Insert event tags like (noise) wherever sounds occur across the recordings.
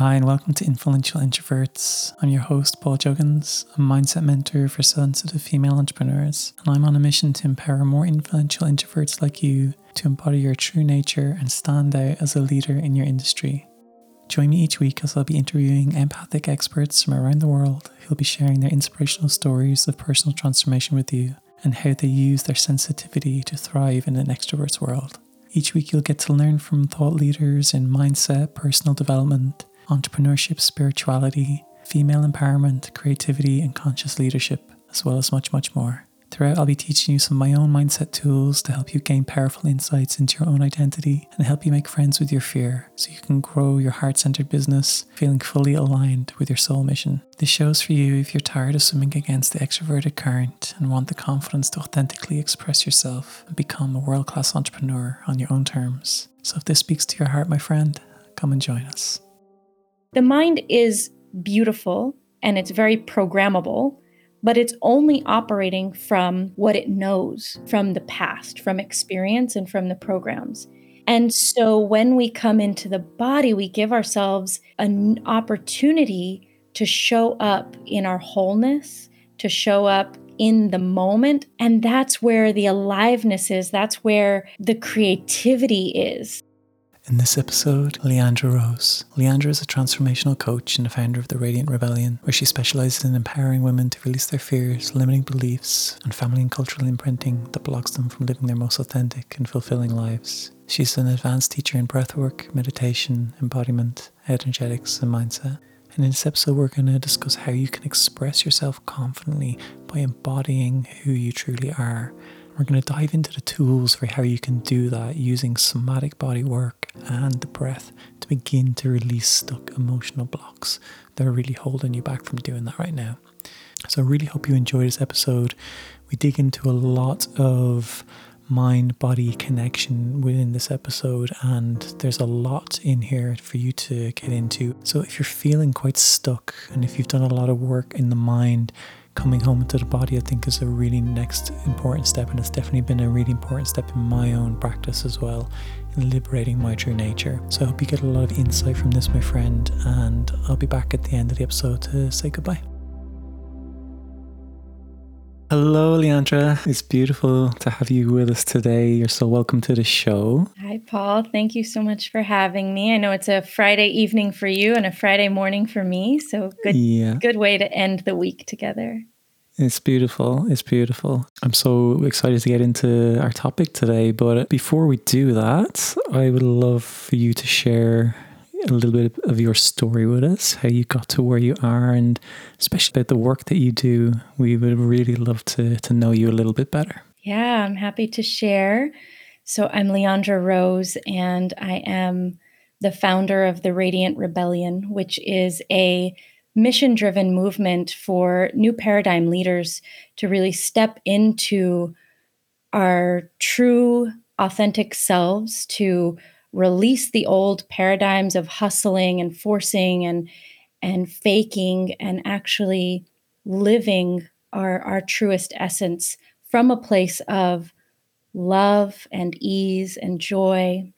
Hi, and welcome to Influential Introverts. I'm your host, Paul Juggins, a mindset mentor for sensitive female entrepreneurs, and I'm on a mission to empower more influential introverts like you to embody your true nature and stand out as a leader in your industry. Join me each week as I'll be interviewing empathic experts from around the world who'll be sharing their inspirational stories of personal transformation with you and how they use their sensitivity to thrive in an extrovert's world. Each week, you'll get to learn from thought leaders in mindset, personal development, entrepreneurship, spirituality, female empowerment, creativity, and conscious leadership, as well as much, much more. Throughout, I'll be teaching you some of my own mindset tools to help you gain powerful insights into your own identity and help you make friends with your fear so you can grow your heart centered business feeling fully aligned with your soul mission. This show's for you if you're tired of swimming against the extroverted current and want the confidence to authentically express yourself and become a world class entrepreneur on your own terms. So, if this speaks to your heart, my friend, come and join us. The mind is beautiful and it's very programmable, but it's only operating from what it knows from the past, from experience, and from the programs. And so when we come into the body, we give ourselves an opportunity to show up in our wholeness, to show up in the moment. And that's where the aliveness is, that's where the creativity is. In this episode, Leandra Rose. Leandra is a transformational coach and the founder of the Radiant Rebellion, where she specializes in empowering women to release their fears, limiting beliefs, and family and cultural imprinting that blocks them from living their most authentic and fulfilling lives. She's an advanced teacher in breathwork, meditation, embodiment, energetics, and mindset. And in this episode, we're going to discuss how you can express yourself confidently by embodying who you truly are we're going to dive into the tools for how you can do that using somatic body work and the breath to begin to release stuck emotional blocks that are really holding you back from doing that right now. So, I really hope you enjoy this episode. We dig into a lot of mind body connection within this episode, and there's a lot in here for you to get into. So, if you're feeling quite stuck and if you've done a lot of work in the mind, coming home into the body, I think, is a really next important step. And it's definitely been a really important step in my own practice as well in liberating my true nature. So I hope you get a lot of insight from this, my friend. And I'll be back at the end of the episode to say goodbye. Hello, Leandra. It's beautiful to have you with us today. You're so welcome to the show. Hi, Paul. Thank you so much for having me. I know it's a Friday evening for you and a Friday morning for me. So good, yeah. good way to end the week together. It's beautiful. It's beautiful. I'm so excited to get into our topic today. But before we do that, I would love for you to share a little bit of your story with us, how you got to where you are, and especially about the work that you do. We would really love to, to know you a little bit better. Yeah, I'm happy to share. So, I'm Leandra Rose, and I am the founder of the Radiant Rebellion, which is a mission driven movement for new paradigm leaders to really step into our true, authentic selves, to release the old paradigms of hustling and forcing and and faking and actually living our our truest essence from a place of love and ease and joy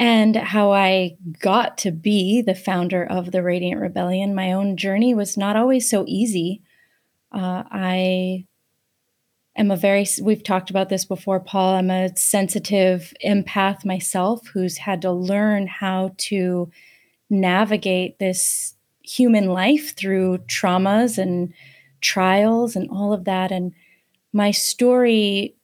and how I got to be the founder of the Radiant Rebellion. My own journey was not always so easy. Uh, I am a very, we've talked about this before, Paul. I'm a sensitive empath myself who's had to learn how to navigate this human life through traumas and trials and all of that. And my story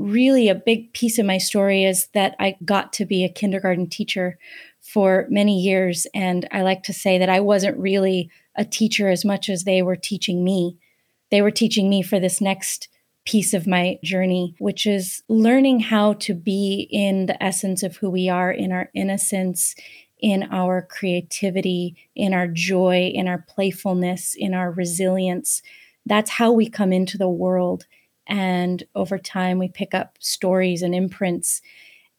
really a big piece of my story is that I got to be a kindergarten teacher for many years. And I like to say that I wasn't really a teacher as much as they were teaching me. They were teaching me for this next piece of my journey, which is learning how to be in the essence of who we are, in our innocence, in our creativity, in our joy, in our playfulness, in our resilience. That's how we come into the world. And over time, we pick up stories and imprints.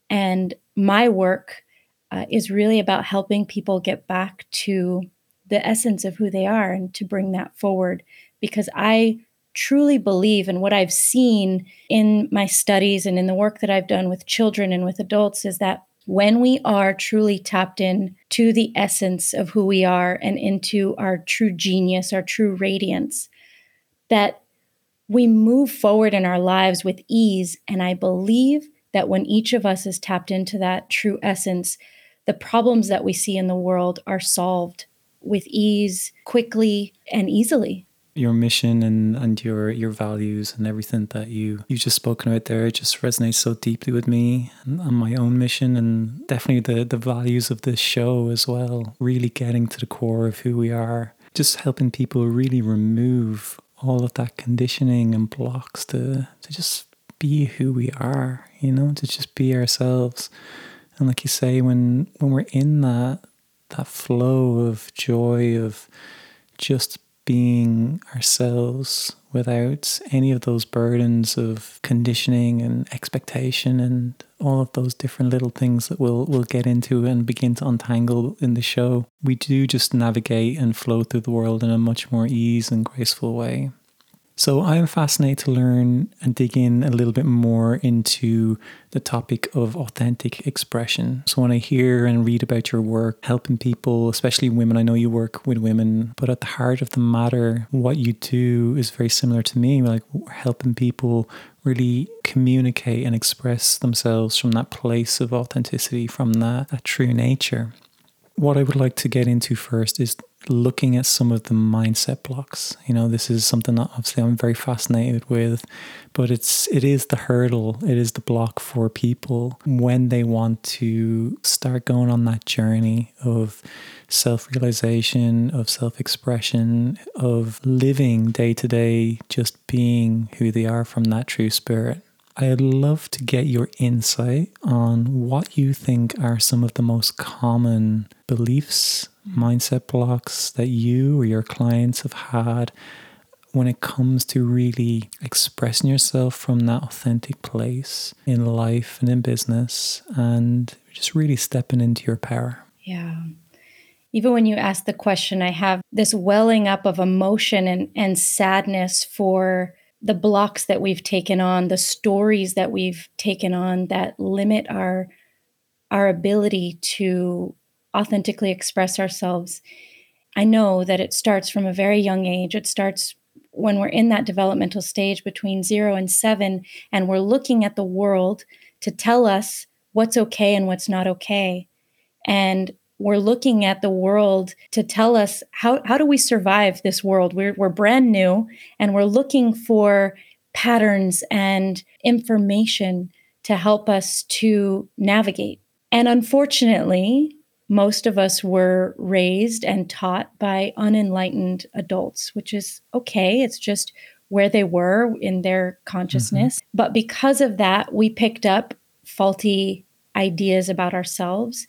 And my work uh, is really about helping people get back to the essence of who they are and to bring that forward because I truly believe and what I've seen in my studies and in the work that I've done with children and with adults is that when we are truly tapped in to the essence of who we are and into our true genius, our true radiance, that we move forward in our lives with ease. And I believe that when each of us is tapped into that true essence, the problems that we see in the world are solved with ease, quickly, and easily your mission and, and your your values and everything that you you just spoken about there it just resonates so deeply with me and, and my own mission and definitely the the values of this show as well really getting to the core of who we are just helping people really remove all of that conditioning and blocks to to just be who we are you know to just be ourselves. And like you say when when we're in that that flow of joy of just being ourselves without any of those burdens of conditioning and expectation and all of those different little things that we'll we'll get into and begin to untangle in the show. We do just navigate and flow through the world in a much more ease and graceful way. So I'm fascinated to learn and dig in a little bit more into the topic of authentic expression. So when I hear and read about your work, helping people, especially women, I know you work with women, but at the heart of the matter, what you do is very similar to me, like helping people really communicate and express themselves from that place of authenticity, from that, that true nature. What I would like to get into first is looking at some of the mindset blocks. You know, this is something that obviously I'm very fascinated with, but it's it is the hurdle, it is the block for people when they want to start going on that journey of self-realization, of self-expression, of living day to day just being who they are from that true spirit. I'd love to get your insight on what you think are some of the most common beliefs, mindset blocks that you or your clients have had when it comes to really expressing yourself from that authentic place in life and in business and just really stepping into your power. Yeah. Even when you ask the question, I have this welling up of emotion and, and sadness for the blocks that we've taken on, the stories that we've taken on that limit our our ability to authentically express ourselves. I know that it starts from a very young age. It starts when we're in that developmental stage between 0 and 7 and we're looking at the world to tell us what's okay and what's not okay. And we're looking at the world to tell us how, how do we survive this world? We're, we're brand new and we're looking for patterns and information to help us to navigate. And unfortunately, most of us were raised and taught by unenlightened adults, which is okay. It's just where they were in their consciousness. Mm-hmm. But because of that, we picked up faulty ideas about ourselves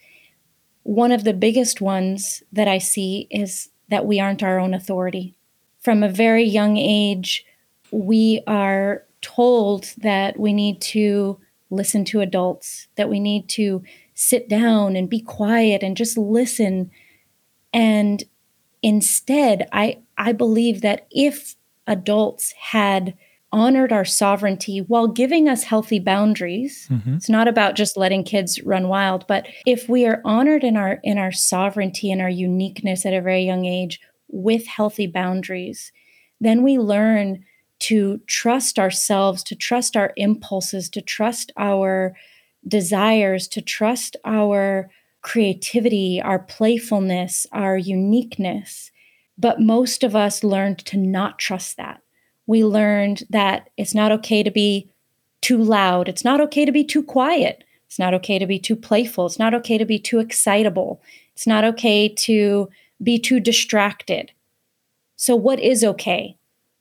one of the biggest ones that I see is that we aren't our own authority. From a very young age, we are told that we need to listen to adults, that we need to sit down and be quiet and just listen. And instead, I, I believe that if adults had honored our sovereignty while giving us healthy boundaries. Mm-hmm. It's not about just letting kids run wild, but if we are honored in our in our sovereignty and our uniqueness at a very young age with healthy boundaries, then we learn to trust ourselves, to trust our impulses, to trust our desires, to trust our creativity, our playfulness, our uniqueness. But most of us learned to not trust that we learned that it's not okay to be too loud. It's not okay to be too quiet. It's not okay to be too playful. It's not okay to be too excitable. It's not okay to be too distracted. So, what is okay?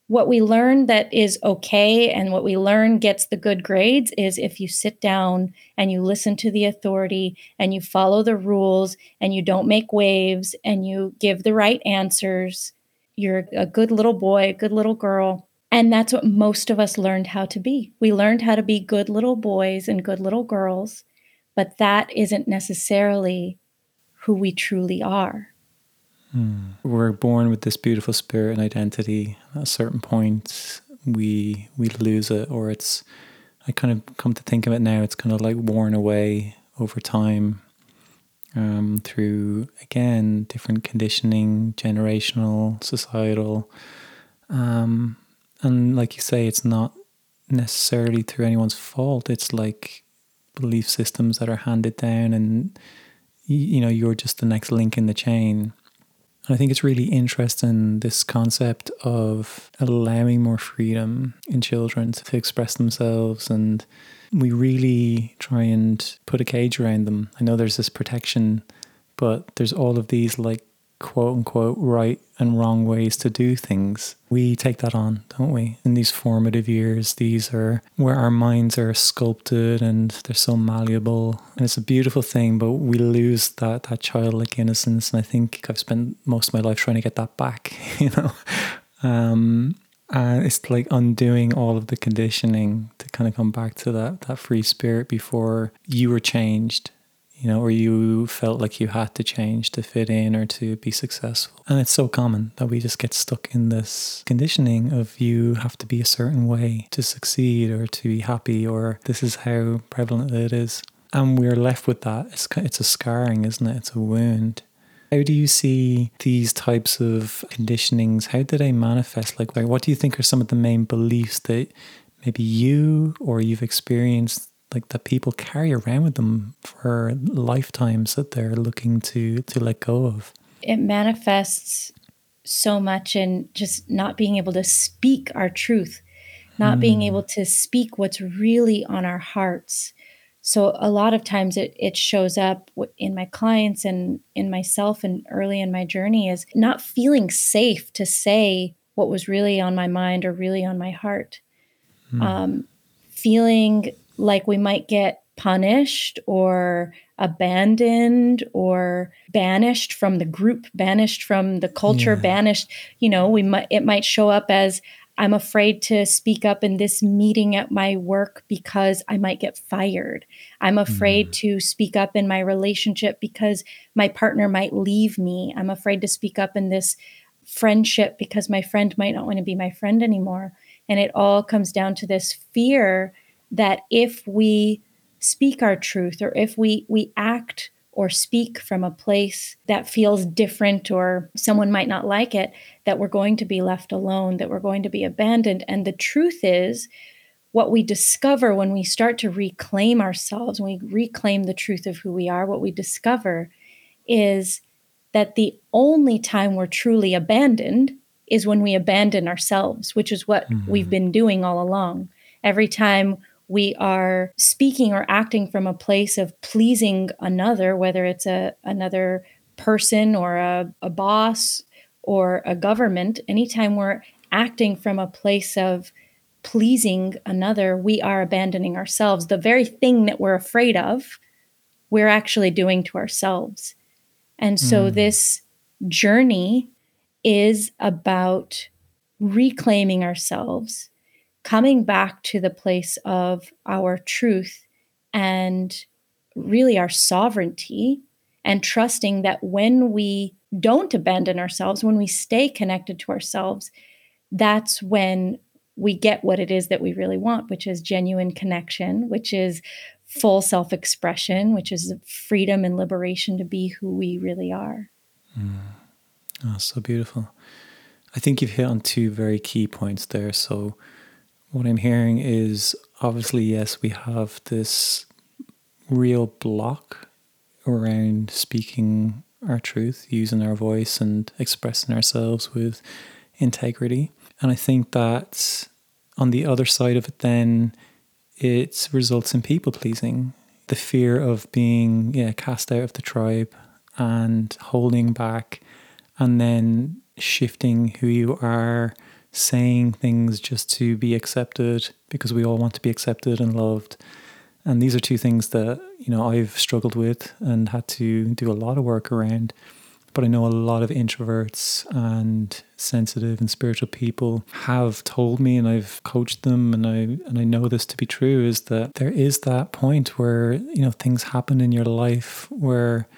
What we learn that is okay and what we learn gets the good grades is if you sit down and you listen to the authority and you follow the rules and you don't make waves and you give the right answers. You're a good little boy, a good little girl. And that's what most of us learned how to be. We learned how to be good little boys and good little girls, but that isn't necessarily who we truly are. Hmm. We're born with this beautiful spirit and identity. At a certain point, we we lose it, or it's. I kind of come to think of it now. It's kind of like worn away over time um, through, again, different conditioning, generational, societal. Um, and like you say, it's not necessarily through anyone's fault. It's like belief systems that are handed down, and you know, you're just the next link in the chain. And I think it's really interesting this concept of allowing more freedom in children to express themselves and we really try and put a cage around them. I know there's this protection, but there's all of these like quote unquote right and wrong ways to do things. We take that on, don't we? In these formative years, these are where our minds are sculpted and they're so malleable. And it's a beautiful thing, but we lose that that childlike innocence. And I think I've spent most of my life trying to get that back, (laughs) you know. Um, and it's like undoing all of the conditioning to kind of come back to that that free spirit before you were changed you know, or you felt like you had to change to fit in or to be successful. And it's so common that we just get stuck in this conditioning of you have to be a certain way to succeed or to be happy, or this is how prevalent it is. And we're left with that. It's, it's a scarring, isn't it? It's a wound. How do you see these types of conditionings? How do they manifest? Like, what do you think are some of the main beliefs that maybe you or you've experienced like that people carry around with them for lifetimes that they're looking to to let go of it manifests so much in just not being able to speak our truth not mm. being hmm. able to speak what's really on our hearts so a lot of times it, it shows up in my clients and in myself and early in my journey is not feeling safe to say what was really on my mind or really on my heart mm. um, feeling like we might get punished or abandoned or banished from the group banished from the culture yeah. banished you know we might it might show up as i'm afraid to speak up in this meeting at my work because i might get fired i'm afraid mm. to speak up in my relationship because my partner might leave me i'm afraid to speak up in this friendship because my friend might not want to be my friend anymore and it all comes down to this fear that if we speak our truth or if we we act or speak from a place that feels different or someone might not like it that we're going to be left alone that we're going to be abandoned and the truth is what we discover when we start to reclaim ourselves when we reclaim the truth of who we are what we discover is that the only time we're truly abandoned is when we abandon ourselves which is what mm-hmm. we've been doing all along every time we are speaking or acting from a place of pleasing another, whether it's a another person or a, a boss or a government, anytime we're acting from a place of pleasing another, we are abandoning ourselves. The very thing that we're afraid of, we're actually doing to ourselves. And so mm. this journey is about reclaiming ourselves coming back to the place of our truth and really our sovereignty and trusting that when we don't abandon ourselves, when we stay connected to ourselves, that's when we get what it is that we really want, which is genuine connection, which is full self expression, which is freedom and liberation to be who we really are. Mm. Oh, so beautiful. I think you've hit on two very key points there. So, what I'm hearing is obviously, yes, we have this real block around speaking our truth, using our voice, and expressing ourselves with integrity. And I think that on the other side of it, then it results in people pleasing, the fear of being yeah, cast out of the tribe and holding back, and then shifting who you are saying things just to be accepted because we all want to be accepted and loved. And these are two things that, you know, I've struggled with and had to do a lot of work around. But I know a lot of introverts and sensitive and spiritual people have told me and I've coached them and I and I know this to be true is that there is that point where, you know, things happen in your life where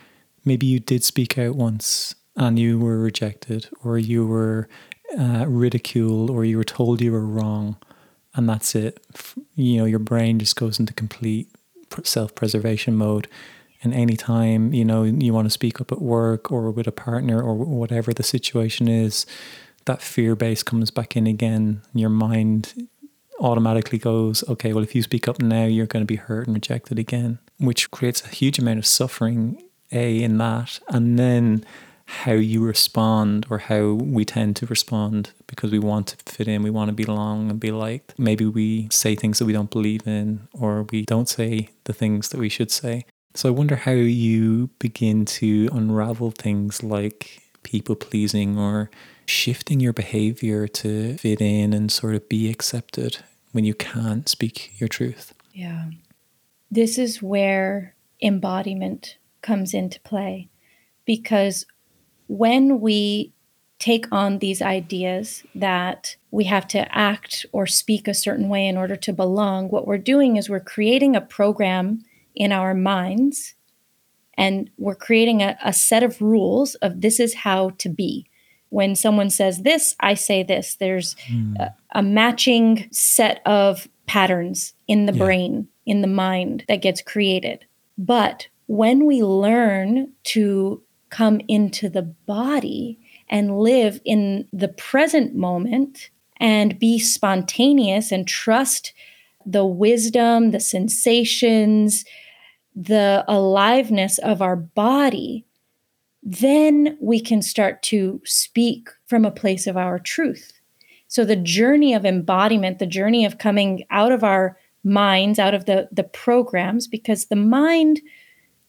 maybe you did speak out once and you were rejected or you were uh, ridiculed or you were told you were wrong and that's it you know your brain just goes into complete self preservation mode. And anytime, you know, you want to speak up at work or with a partner or whatever the situation is, that fear base comes back in again. Your mind automatically goes, okay, well, if you speak up now, you're going to be hurt and rejected again, which creates a huge amount of suffering, A, in that. And then how you respond or how we tend to respond because we want to fit in, we want to be belong and be liked. Maybe we say things that we don't believe in or we don't say the things that we should say. So I wonder how you begin to unravel things like people pleasing or shifting your behavior to fit in and sort of be accepted when you can't speak your truth. Yeah. This is where embodiment comes into play because when we take on these ideas that we have to act or speak a certain way in order to belong, what we're doing is we're creating a program in our minds and we're creating a, a, set of rules of this is how to be when someone says this i say this there's mm. a, a, matching set of patterns in the yeah. brain in the mind that gets created but when we learn to come into the body and live in the present moment and be spontaneous and trust the wisdom the sensations the aliveness of our body, then we can start to speak from a place of our truth. So the journey of embodiment, the journey of coming out of our minds, out of the the programs because the mind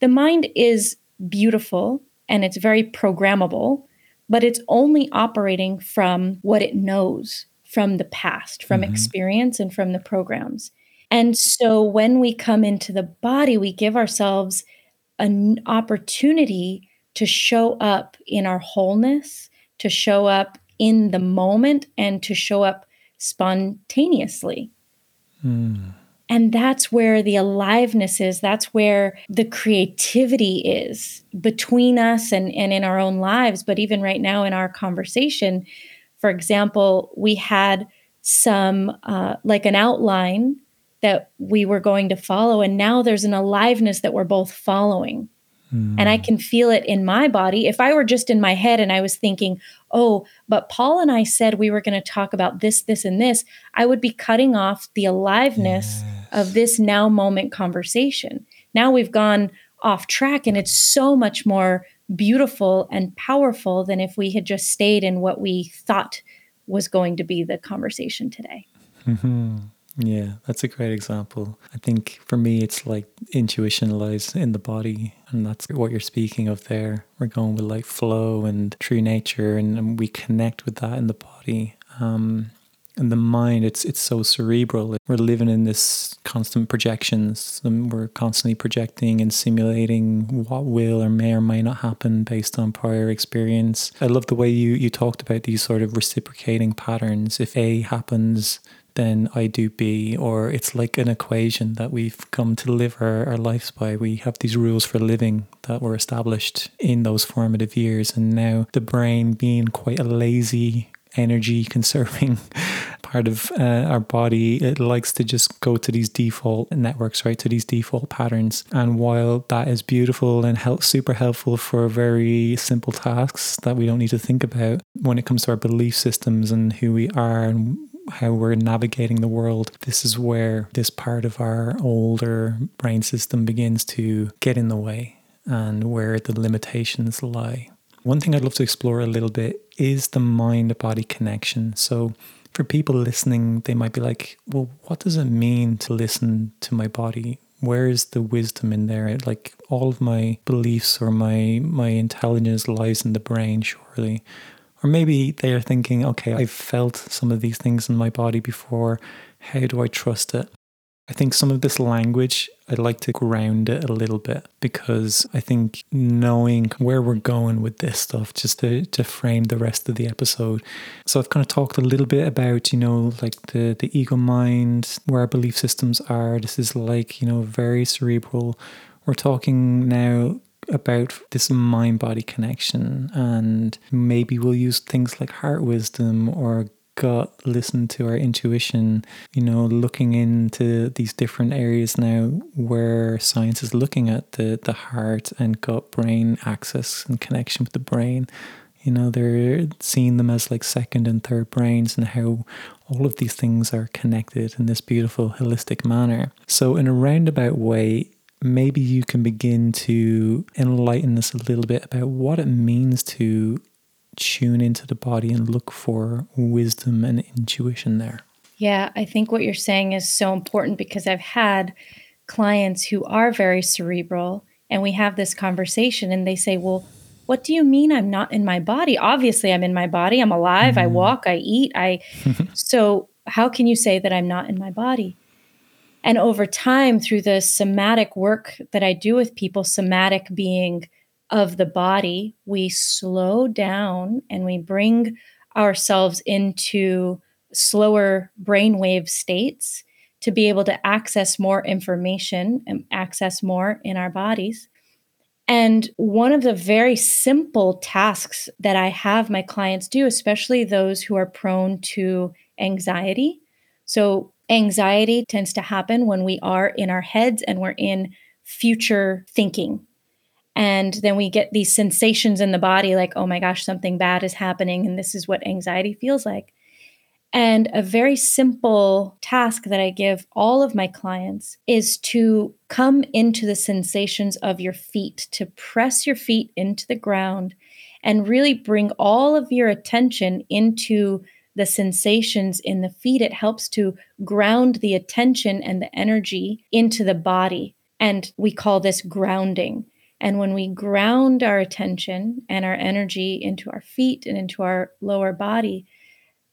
the mind is beautiful and it's very programmable, but it's only operating from what it knows from the past, from mm-hmm. experience and from the programs. And so when we come into the body, we give ourselves an opportunity to show up in our wholeness, to show up in the moment, and to show up spontaneously. Mm. And that's where the aliveness is. That's where the creativity is between us and, and in our own lives. But even right now in our conversation, for example, we had some, uh, like an outline that we were going to follow. And now there's an aliveness that we're both following. Mm. And I can feel it in my body. If I were just in my head and I was thinking, oh, but Paul and I said we were going to talk about this, this, and this, I would be cutting off the aliveness yes. Of this now moment conversation. Now we've gone off track and it's so much more beautiful and powerful than if we had just stayed in what we thought was going to be the conversation today. Mm-hmm. Yeah, that's a great example. I think for me, it's like intuition lies in the body, and that's what you're speaking of there. We're going with like flow and true nature, and, and we connect with that in the body. Um, and the mind, it's it's so cerebral. We're living in this constant projections, and we're constantly projecting and simulating what will or may or may not happen based on prior experience. I love the way you you talked about these sort of reciprocating patterns. If A happens, then I do B, or it's like an equation that we've come to live our, our lives by. We have these rules for living that were established in those formative years, and now the brain being quite a lazy, energy conserving (laughs) part of uh, our body it likes to just go to these default networks right to these default patterns and while that is beautiful and help, super helpful for very simple tasks that we don't need to think about when it comes to our belief systems and who we are and how we're navigating the world, this is where this part of our older brain system begins to get in the way and where the limitations lie. One thing I'd love to explore a little bit is the mind body connection. So, for people listening, they might be like, well, what does it mean to listen to my body? Where is the wisdom in there? Like all of my beliefs or my my intelligence lies in the brain, surely. Or maybe they are thinking, okay, I've felt some of these things in my body before. How do I trust it? I think some of this language, I'd like to ground it a little bit because I think knowing where we're going with this stuff, just to, to frame the rest of the episode. So I've kind of talked a little bit about, you know, like the, the ego mind, where our belief systems are. This is like, you know, very cerebral. We're talking now about this mind body connection and maybe we'll use things like heart wisdom or gut, listen to our intuition, you know, looking into these different areas now where science is looking at the, the heart and gut brain axis and connection with the brain. You know, they're seeing them as like second and third brains and how all of these things are connected in this beautiful holistic manner. So, in a roundabout way, maybe you can begin to enlighten us a little bit about what it means to tune into the body and look for wisdom and intuition there. Yeah, I think what you're saying is so important because I've had clients who are very cerebral and we have this conversation and they say, Well, what do you mean I'm not in my body? Obviously, I'm in my body. I'm alive. Mm. I walk, I eat. I (laughs) so how can you say that I'm not in my body? And over time, through the somatic work that I do with people, somatic being of the body, we slow down and we bring ourselves into slower brainwave states to be able to access more information and access more in our bodies. And one of the very simple tasks that I have my clients do, especially those who are prone to anxiety. So, anxiety tends to happen when we are in our heads and we're in future thinking. And then we get these sensations in the body like, oh my gosh, something bad is happening. And this is what anxiety feels like. And a very simple task that I give all of my clients is to come into the sensations of your feet, to press your feet into the ground and really bring all of your attention into the sensations in the feet. It helps to ground the attention and the energy into the body. And we call this grounding. And when we ground our attention and our energy into our feet and into our lower body,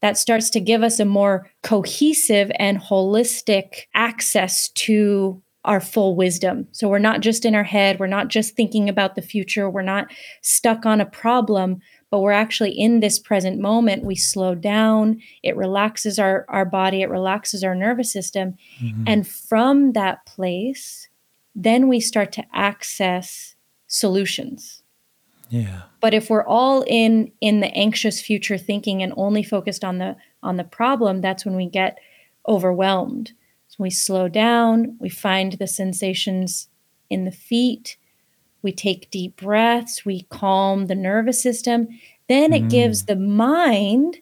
that starts to give us a more cohesive and holistic access to our full wisdom. So we're not just in our head, we're not just thinking about the future, we're not stuck on a problem, but we're actually in this present moment. We slow down, it relaxes our, our body, it relaxes our nervous system. Mm-hmm. And from that place, then we start to access solutions. Yeah. But if we're all in in the anxious future thinking and only focused on the on the problem, that's when we get overwhelmed. So we slow down, we find the sensations in the feet, we take deep breaths, we calm the nervous system. Then it mm. gives the mind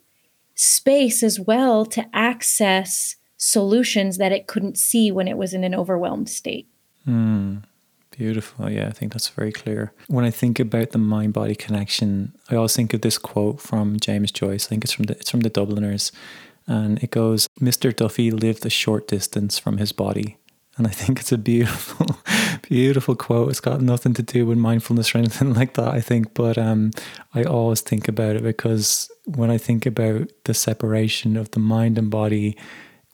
space as well to access solutions that it couldn't see when it was in an overwhelmed state. Mm. Beautiful. Yeah, I think that's very clear. When I think about the mind body connection, I always think of this quote from James Joyce. I think it's from the it's from the Dubliners. And it goes, Mr. Duffy lived a short distance from his body. And I think it's a beautiful, (laughs) beautiful quote. It's got nothing to do with mindfulness or anything (laughs) like that, I think. But um, I always think about it because when I think about the separation of the mind and body,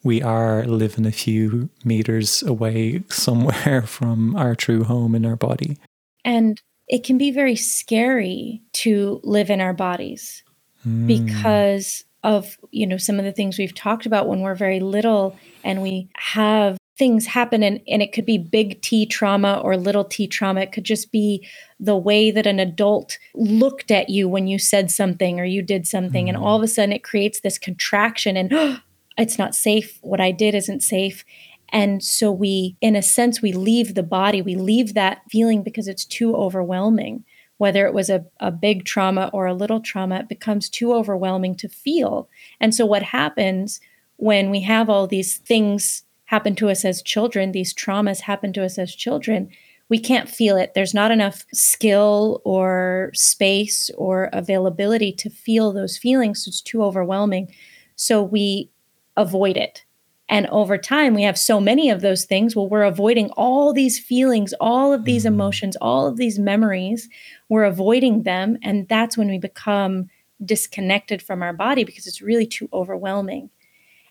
we are living a few meters away (laughs) somewhere from our true home in our body. And it can be very scary to live in our bodies mm. because of you know some of the things we've talked about when we're very little and we have things happen and, and it could be big T trauma or little T trauma. It could just be the way that an adult looked at you when you said something or you did something. Mm. And all of a sudden it creates this contraction and (gasps) oh, it's not safe. What I did isn't safe. And so we, in a sense, we leave the body, we leave that feeling because it's too overwhelming. Whether it was a, a big trauma or a little trauma, it becomes too overwhelming to feel. And so, what happens when we have all these things happen to us as children, these traumas happen to us as children, we can't feel it. There's not enough skill or space or availability to feel those feelings. So it's too overwhelming. So we avoid it. And over time, we have so many of those things. Well, we're avoiding all these feelings, all of these mm-hmm. emotions, all of these memories. We're avoiding them. And that's when we become disconnected from our body because it's really too overwhelming.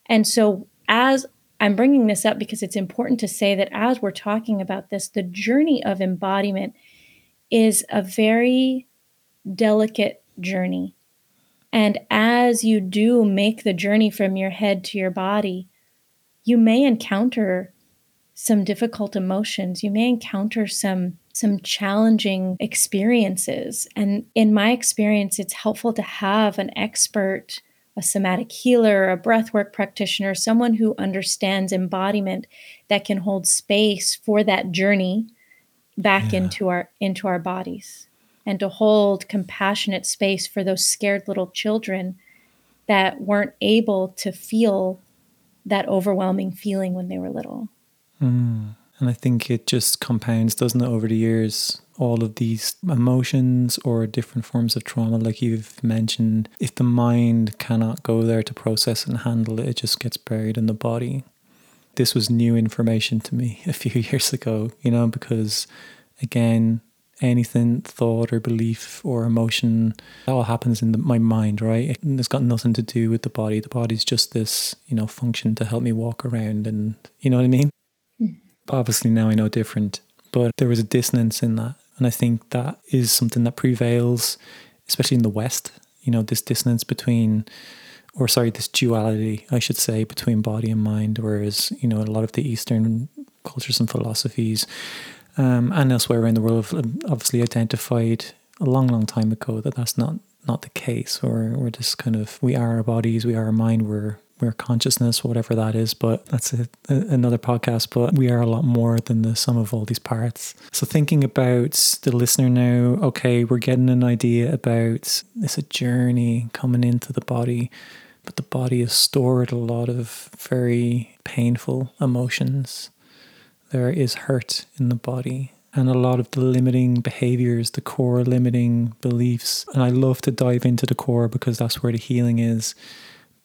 And so, as I'm bringing this up because it's important to say that as we're talking about this, the journey of embodiment is a very delicate journey. And as you do make the journey from your head to your body, you may encounter some difficult emotions. You may encounter some some challenging experiences. And in my experience, it's helpful to have an expert a somatic healer, a breathwork practitioner, someone who understands embodiment that can hold space for that journey back yeah. into our into our bodies and to hold compassionate space for those scared little children that weren't able to feel that overwhelming feeling when they were little. Mm. And I think it just compounds, doesn't it, over the years? All of these emotions or different forms of trauma, like you've mentioned, if the mind cannot go there to process and handle it, it just gets buried in the body. This was new information to me (laughs) a few years ago, you know, because again, anything, thought or belief or emotion, that all happens in the, my mind, right? It's got nothing to do with the body. The body's just this, you know, function to help me walk around and, you know what I mean? Mm. Obviously, now I know different, but there was a dissonance in that. And I think that is something that prevails, especially in the West, you know, this dissonance between, or sorry, this duality, I should say, between body and mind. Whereas, you know, a lot of the Eastern cultures and philosophies um, and elsewhere around the world have obviously identified a long, long time ago that that's not not the case. Or we're just kind of we are our bodies, we are our mind, we're we're consciousness, whatever that is. But that's a, a, another podcast. But we are a lot more than the sum of all these parts. So thinking about the listener now, okay, we're getting an idea about it's a journey coming into the body. But the body has stored a lot of very painful emotions there is hurt in the body and a lot of the limiting behaviors, the core limiting beliefs. And I love to dive into the core because that's where the healing is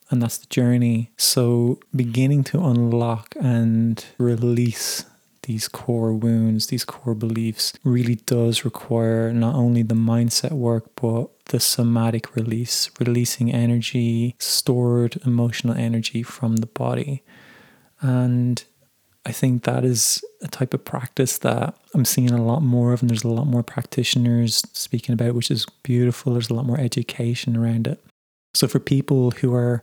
and that's the journey. So, beginning to unlock and release these core wounds, these core beliefs, really does require not only the mindset work, but the somatic release, releasing energy, stored emotional energy from the body. And I think that is a type of practice that I'm seeing a lot more of, and there's a lot more practitioners speaking about, which is beautiful. There's a lot more education around it. So, for people who are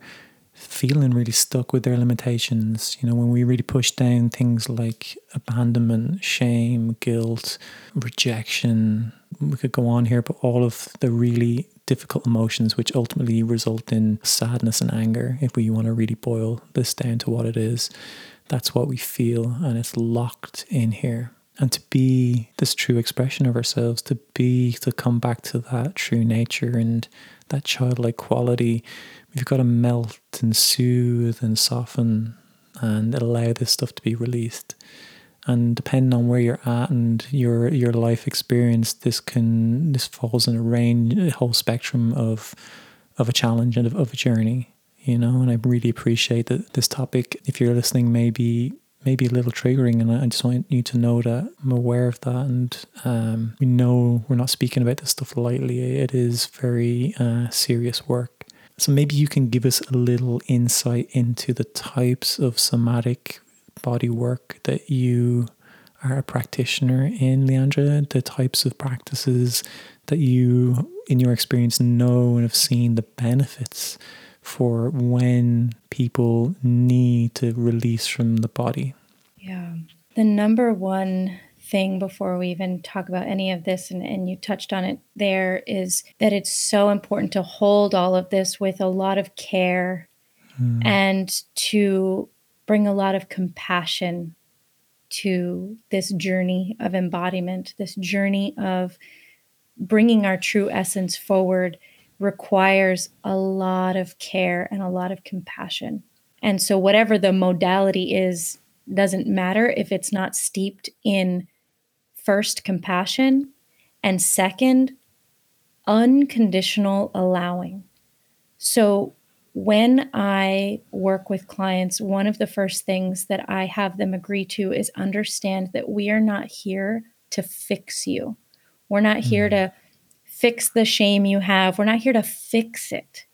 feeling really stuck with their limitations, you know, when we really push down things like abandonment, shame, guilt, rejection, we could go on here, but all of the really difficult emotions, which ultimately result in sadness and anger, if we want to really boil this down to what it is that's what we feel, and it's locked in here. And to be this true expression of ourselves, to be, to come back to that true nature and that childlike quality, we've got to melt and soothe and soften and allow this stuff to be released. And depending on where you're at and your your life experience, this can this falls in a range, a whole spectrum of of a challenge and of, of a journey you know, and I really appreciate that this topic, if you're listening, maybe maybe a little triggering and I just want you to know that I'm aware of that and um, we know we're not speaking about this stuff lightly. It is very uh, serious work. So maybe you can give us a little insight into the types of somatic body work that you are a practitioner in, Leandra, the types of practices that you, in your experience, know and have seen the benefits for when people need to release from the body? Yeah. The number one thing before we even talk about any of this, and, and you touched on it there, is that it's so important to hold all of this with a lot of care mm. and to bring a lot of compassion to this journey of embodiment, this journey of bringing our true essence forward requires a lot of care and a lot of compassion. And so, whatever the modality is, doesn't matter if it's not steeped in first compassion and second, unconditional allowing. So, when I work with clients, one of the first things that I have them agree to is understand that we are not here to fix you. We're not here mm. to fix the shame you have. We're not here to fix it.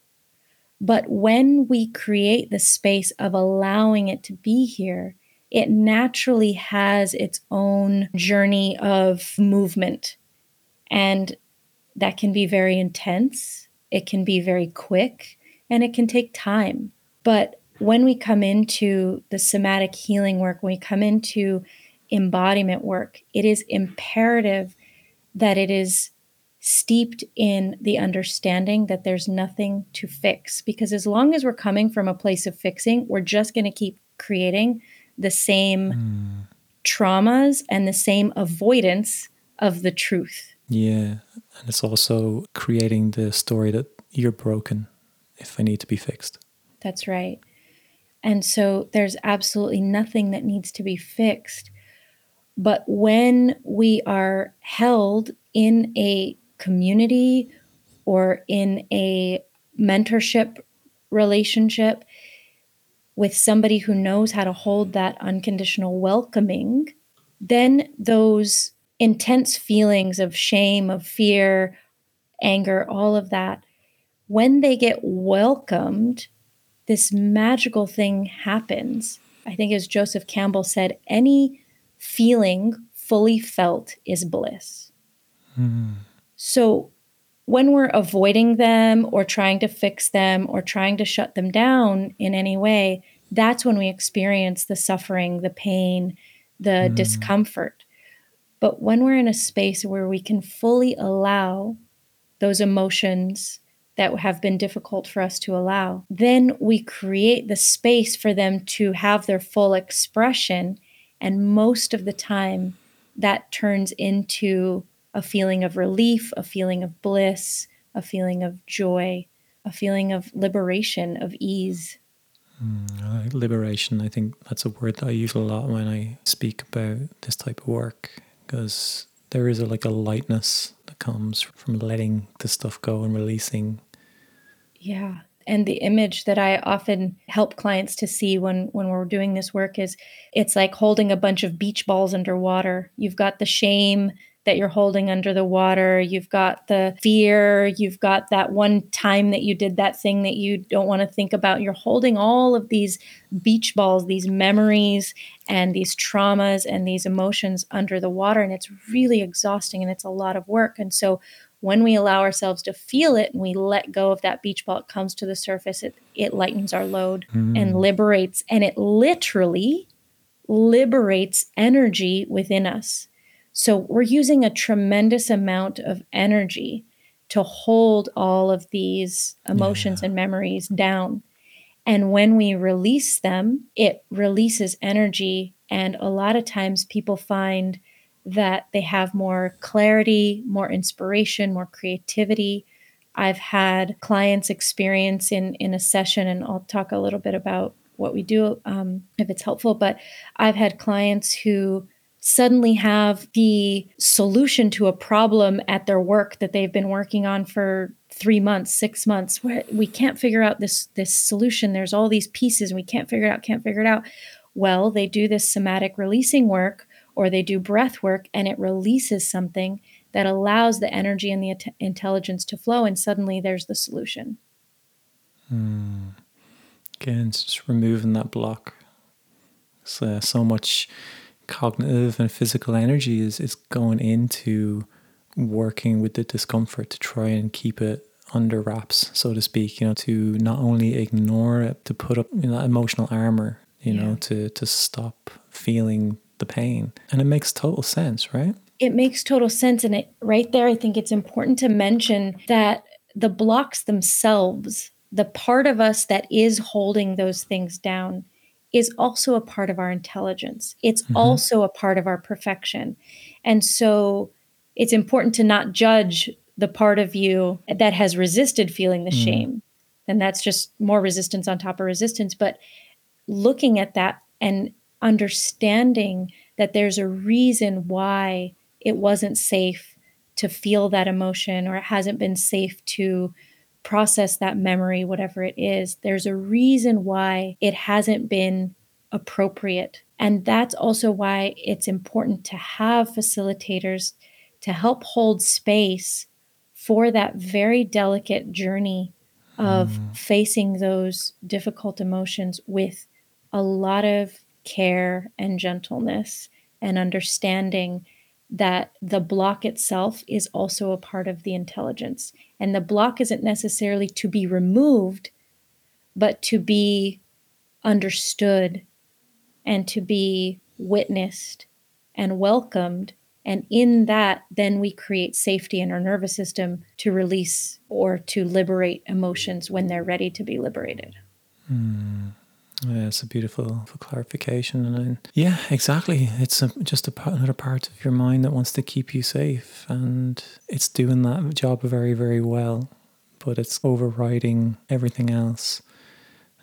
But when we create the space of allowing it to be here, it naturally has its own journey of movement. And that can be very intense, it can be very quick, and it can take time. But when we come into the somatic healing work, when we come into embodiment work, it is imperative that it is steeped in the understanding that there's nothing to fix. Because as long as we're coming from a place of fixing, we're just going to keep creating the same mm. traumas and the same avoidance of the truth. Yeah. And it's also creating the story that you're broken if I need to be fixed. That's right. And so there's absolutely nothing that needs to be fixed. But when we are held in a community or in a mentorship relationship with somebody who knows how to hold that unconditional welcoming, then those intense feelings of shame, of fear, anger, all of that, when they get welcomed, this magical thing happens. I think, as Joseph Campbell said, any feeling fully felt is bliss. Mm. So, when we're avoiding them or trying to fix them or trying to shut them down in any way, that's when we experience the suffering, the pain, the mm. discomfort. But when we're in a space where we can fully allow those emotions that have been difficult for us to allow, then we create the space for them to have their full expression. And most of the time, that turns into a feeling of relief, a feeling of bliss, a feeling of joy, a feeling of liberation, of ease. Mm, liberation, I think that's a word that I use a lot when I speak about this type of work because there is a, like a lightness that comes from letting the stuff go and releasing. Yeah. And the image that I often help clients to see when when we're doing this work is it's like holding a bunch of beach balls underwater. You've got the shame, that you're holding under the water. You've got the fear. You've got that one time that you did that thing that you don't want to think about. You're holding all of these beach balls, these memories and these traumas and these emotions under the water. And it's really exhausting and it's a lot of work. And so when we allow ourselves to feel it and we let go of that beach ball, it comes to the surface, it, it lightens our load mm. and liberates. And it literally liberates energy within us. So we're using a tremendous amount of energy to hold all of these emotions yeah. and memories down. And when we release them, it releases energy. And a lot of times people find that they have more clarity, more inspiration, more creativity. I've had clients experience in, in a session, and I'll talk a little bit about what we do um, if it's helpful. But I've had clients who suddenly have the solution to a problem at their work that they've been working on for three months six months. Where we can't figure out this this solution. There's all these pieces and we can't figure it out can't figure it out. Well they do this somatic releasing work or they do breath work and it releases something that allows the energy and the intelligence to flow and suddenly there's the solution. Hmm. again it's just removing that block. So, uh, so much cognitive and physical energy is, is going into working with the discomfort to try and keep it under wraps, so to speak, you know, to not only ignore it, to put up you know, emotional armor, you yeah. know, to, to stop feeling the pain. And it makes total sense, right? It makes total sense. And it right there, I think it's important to mention that the blocks themselves, the part of us that is holding those things down, is also a part of our intelligence. It's mm-hmm. also a part of our perfection. And so it's important to not judge the part of you that has resisted feeling the mm. shame. And that's just more resistance on top of resistance. But looking at that and understanding that there's a reason why it wasn't safe to feel that emotion or it hasn't been safe to process that memory, whatever it is, there's a reason why it hasn't been appropriate. And that's also why it's important to have facilitators to help hold space for that very delicate journey of mm. facing those difficult emotions with a lot of care and gentleness and understanding that the block itself is also a part of the intelligence. And the block isn't necessarily to be removed, but to be understood and to be witnessed and welcomed And in that, then we create safety in our nervous system to release or to liberate emotions when they're ready to be liberated. Mm. Yeah, it's a beautiful clarification, and yeah, exactly. It's a, just a, another part of your mind that wants to keep you safe, and it's doing that job very, very well. But it's overriding everything else.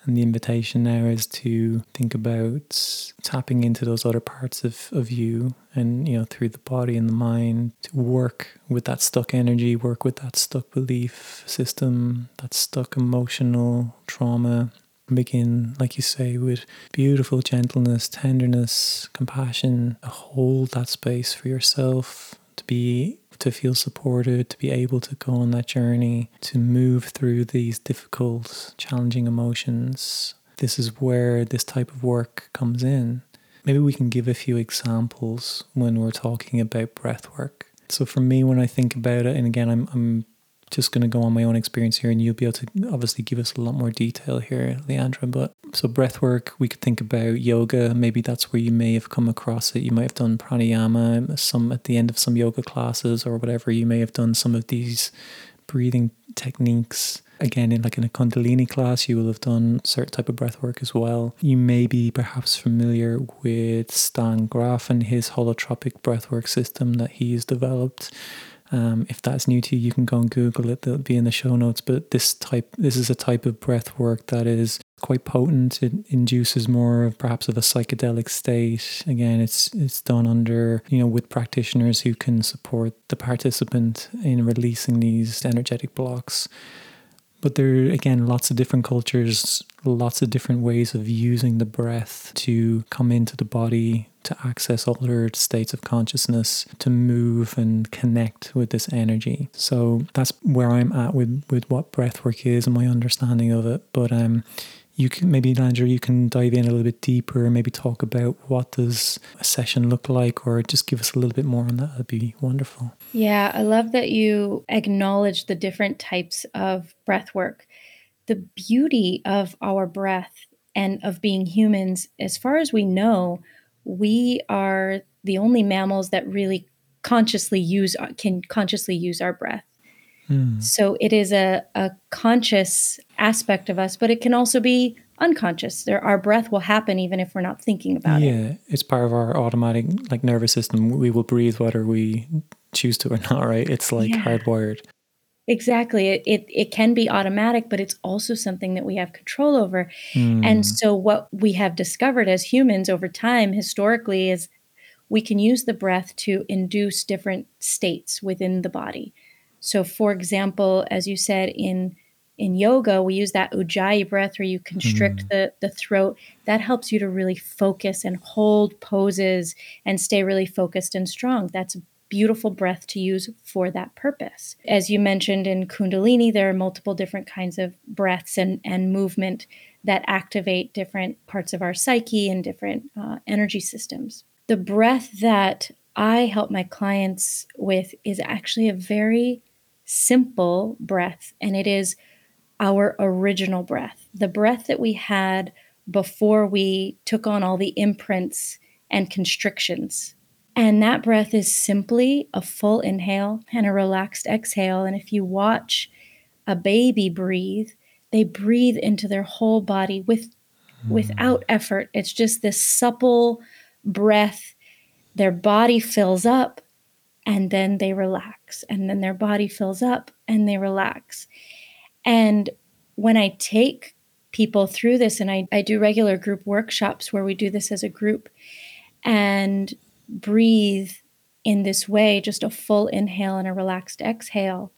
And the invitation now is to think about tapping into those other parts of, of you and, you know, through the body and the mind to work with that stuck energy, work with that stuck belief system, that stuck emotional trauma. Begin, like you say, with beautiful gentleness, tenderness, compassion. Hold that space for yourself to be to feel supported, to be able to go on that journey, to move through these difficult, challenging emotions. This is where this type of work comes in. Maybe we can give a few examples when we're talking about breath work. So, for me, when I think about it, and again, I'm, I'm just going to go on my own experience here, and you'll be able to obviously give us a lot more detail here, Leandra. But so, breath work, we could think about yoga. Maybe that's where you may have come across it. You might have done pranayama, some at the end of some yoga classes or whatever. You may have done some of these breathing techniques. Again, in like in a Kundalini class, you will have done certain type of breath work as well. You may be perhaps familiar with Stan Grof and his holotropic breathwork system that he's developed. Um, if that's new to you, you can go and Google it. They'll be in the show notes. But this type, this is a type of breath work that is quite potent. It induces more of perhaps of a psychedelic state. Again, it's it's done under you know with practitioners who can support the participant in releasing these energetic blocks. But there are, again, lots of different cultures, lots of different ways of using the breath to come into the body, to access altered states of consciousness, to move and connect with this energy. So that's where I'm at with, with what breath work is and my understanding of it. But um, you can maybe Leandra, you can dive in a little bit deeper maybe talk about what does a session look like or just give us a little bit more on that that'd be wonderful yeah i love that you acknowledge the different types of breath work the beauty of our breath and of being humans as far as we know we are the only mammals that really consciously use can consciously use our breath Hmm. So it is a, a conscious aspect of us, but it can also be unconscious. There, our breath will happen even if we're not thinking about yeah, it. Yeah, it's part of our automatic like nervous system. We will breathe whether we choose to or not. Right? It's like yeah. hardwired. Exactly. It, it it can be automatic, but it's also something that we have control over. Mm. And so what we have discovered as humans over time historically is we can use the breath to induce different states within the body. So, for example, as you said in in yoga, we use that ujjayi breath where you constrict mm. the, the throat. That helps you to really focus and hold poses and stay really focused and strong. That's beautiful breath to use for that purpose. As you mentioned in Kundalini, there are multiple different kinds of breaths and, and movement that activate different parts of our psyche and different uh, energy systems. The breath that I help my clients with is actually a very simple breath, and it is our original breath, the breath that we had before we took on all the imprints and constrictions. And that breath is simply a full inhale and a relaxed exhale. And if you watch a baby breathe, they breathe into their whole body with mm. without effort. It's just this supple breath. Their body fills up and then they relax and then their body fills up and they relax and when i take people through this and I, I do regular group workshops where we do this as a group and breathe in this way just a full inhale and a relaxed exhale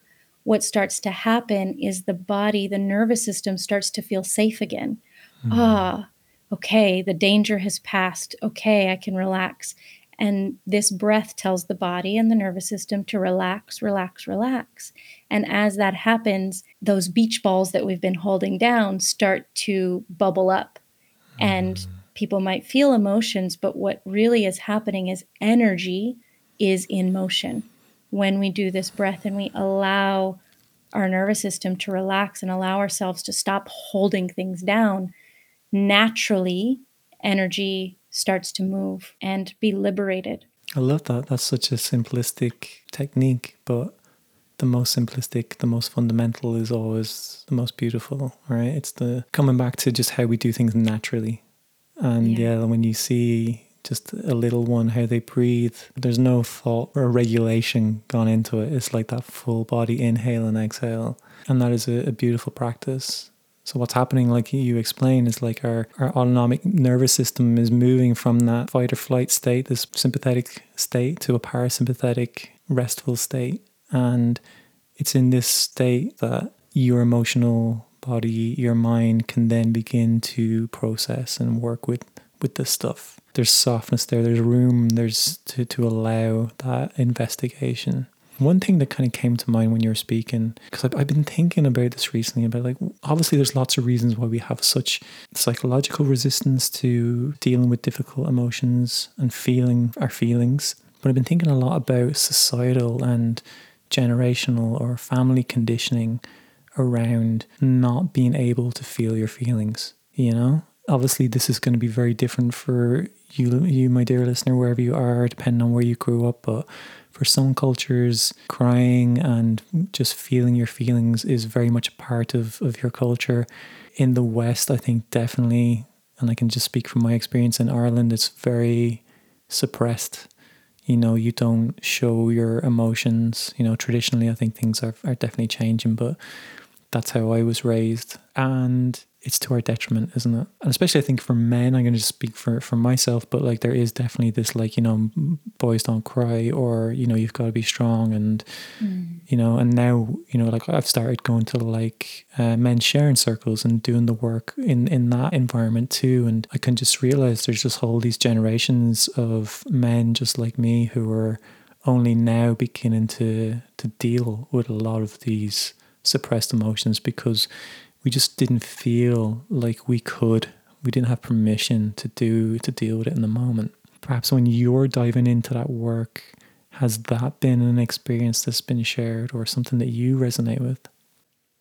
what starts to happen is the body the nervous system starts to feel safe again mm-hmm. ah okay the danger has passed okay i can relax and this breath tells the body and the nervous system to relax, relax, relax. And as that happens, those beach balls that we've been holding down start to bubble up. And mm. People might feel emotions, but what really is happening is energy is in motion when we do this breath and we allow our nervous system to relax and allow ourselves to stop holding things down. Naturally, energy starts to move and be liberated. I love that. That's such a simplistic technique, but the most simplistic, the most fundamental is always the most beautiful, right? It's the coming back to just how we do things naturally. And yeah, yeah when you see just a little one, how they breathe, there's no thought or regulation gone into it. It's like that full body inhale and exhale. And that is a, a beautiful practice. So what's happening, like you explain, is like our, our autonomic nervous system is moving from that fight or flight state, this sympathetic state, to a parasympathetic restful state. And it's in this state that your emotional body, your mind can then begin to process and work with with this stuff. There's softness there, there's room, there's to, to allow that investigation. One thing that kind of came to mind when you were speaking, because I've, I've been thinking about this recently, about like, obviously, there's lots of reasons why we have such psychological resistance to dealing with difficult emotions and feeling our feelings. But I've been thinking a lot about societal and generational or family conditioning around not being able to feel your feelings, you know? Obviously, this is going to be very different for you, you, my dear listener, wherever you are, depending on where you grew up. But for some cultures, crying and just feeling your feelings is very much a part of, of your culture. In the West, I think definitely, and I can just speak from my experience in Ireland, it's very suppressed. You know, you don't show your emotions. You know, traditionally, I think things are, are definitely changing, but that's how I was raised. And it's to our detriment, isn't it? And especially I think for men, I'm going to just speak for, for myself, but like there is definitely this like, you know, boys don't cry or, you know, you've got to be strong. And, mm. you know, and now, you know, like I've started going to like uh, men's sharing circles and doing the work in, in that environment too. And I can just realize there's just all these generations of men just like me who are only now beginning to, to deal with a lot of these suppressed emotions because we just didn't feel like we could. We didn't have permission to do to deal with it in the moment. Perhaps when you're diving into that work, has that been an experience that's been shared or something that you resonate with?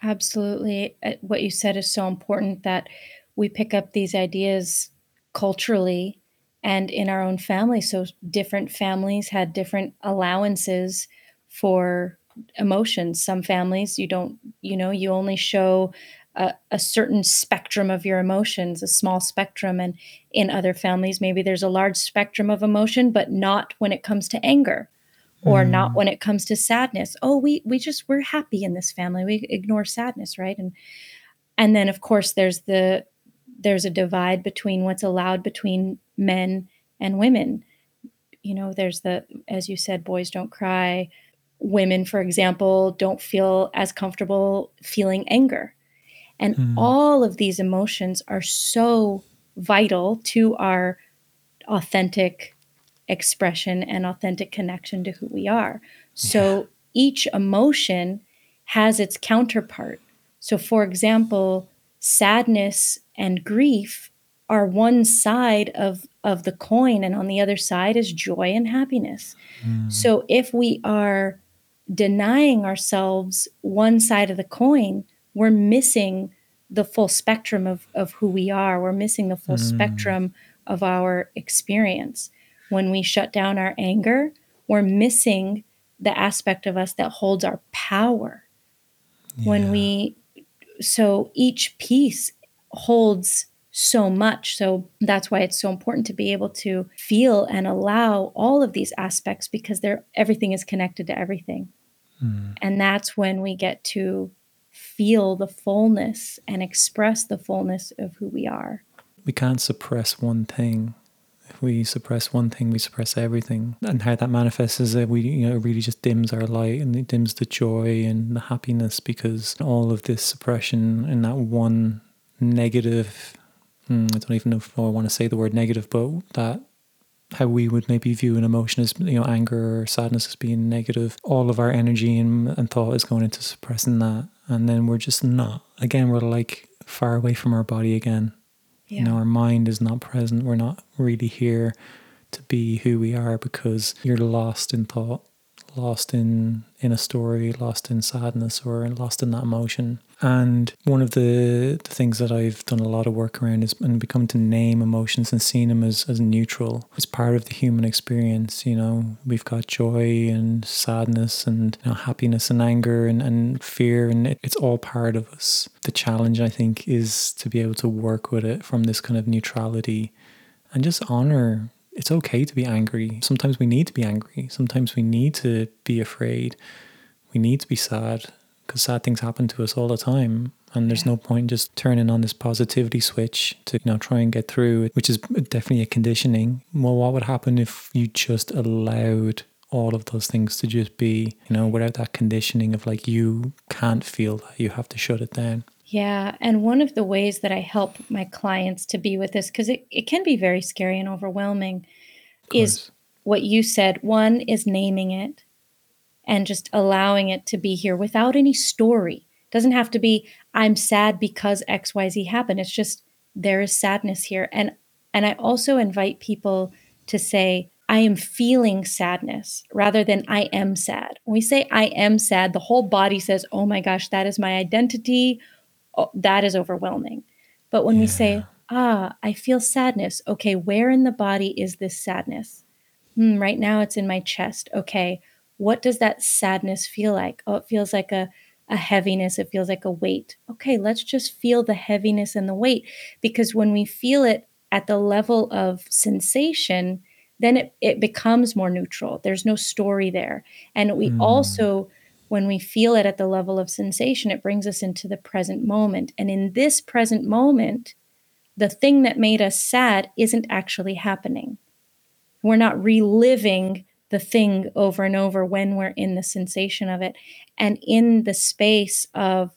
Absolutely. Uh, what you said is so important that we pick up these ideas culturally and in our own family. So different families had different allowances for emotions. Some families you don't, you know, you only show a, a, certain spectrum of your emotions, a small spectrum. And in other families, maybe there's a large spectrum of emotion, but not when it comes to anger or mm. not when it comes to sadness. Oh, we we just we're happy in this family. We ignore sadness, right? And and then of course there's the there's a divide between what's allowed between men and women. You know, there's the as you said, boys don't cry. Women, for example, don't feel as comfortable feeling anger and mm. all of these emotions are so vital to our authentic expression and authentic connection to who we are. So yeah. each emotion has its counterpart. So, for example, sadness and grief are one side of, of the coin, and on the other side is joy and happiness. Mm. So, if we are denying ourselves one side of the coin, we're missing the full spectrum of, of who we are. We're missing the full mm. spectrum of our experience. When we shut down our anger, we're missing the aspect of us that holds our power. Yeah. When we, so each piece holds so much. So that's why it's so important to be able to feel and allow all of these aspects because they're everything is connected to everything. Mm. And that's when we get to feel the fullness and express the fullness of who we are. We can't suppress one thing. If we suppress one thing, we suppress everything. And how that manifests is that we, you know, it really just dims our light and it dims the joy and the happiness because all of this suppression and that one negative, hmm, I don't even know if I want to say the word negative, but that how we would maybe view an emotion as you know anger or sadness as being negative. All of our energy and, and thought is going into suppressing that and then we're just not. Again we're like far away from our body again. Yeah. you know our mind is not present. We're not really here to be who we are because you're lost in thought lost in in a story lost in sadness or lost in that emotion And one of the, the things that I've done a lot of work around is and become to name emotions and seeing them as, as neutral. It's part of the human experience, you know. We've got joy and sadness and you know, happiness and anger and, and fear, and it, it's all part of us. The challenge, I think, is to be able to work with it from this kind of neutrality and just honor it's okay to be angry. Sometimes we need to be angry. Sometimes we need to be afraid. We need to be sad because sad things happen to us all the time. And there's yeah. no point just turning on this positivity switch to you know try and get through it, which is definitely a conditioning. Well, what would happen if you just allowed all of those things to just be, you know, without that conditioning of like you can't feel that, you have to shut it down. Yeah. And one of the ways that I help my clients to be with this, because it, it can be very scary and overwhelming, is what you said. One is naming it and just allowing it to be here without any story. It doesn't have to be, I'm sad because XYZ happened. It's just there is sadness here. And and I also invite people to say, I am feeling sadness rather than I am sad. When we say I am sad, the whole body says, Oh my gosh, that is my identity oh, that is overwhelming. But when yeah. we say, ah, I feel sadness, okay, where in the body is this sadness? Hmm, right now it's in my chest. Okay, what does that sadness feel like? Oh, it feels like a, a heaviness, it feels like a weight. Okay, let's just feel the heaviness and the weight because when we feel it at the level of sensation, then it, it becomes more neutral. There's no story there. And we mm. also when we feel it at the level of sensation, it brings us into the present moment. And in this present moment, the thing that made us sad isn't actually happening. We're not reliving the thing over and over when we're in the sensation of it. And in the space of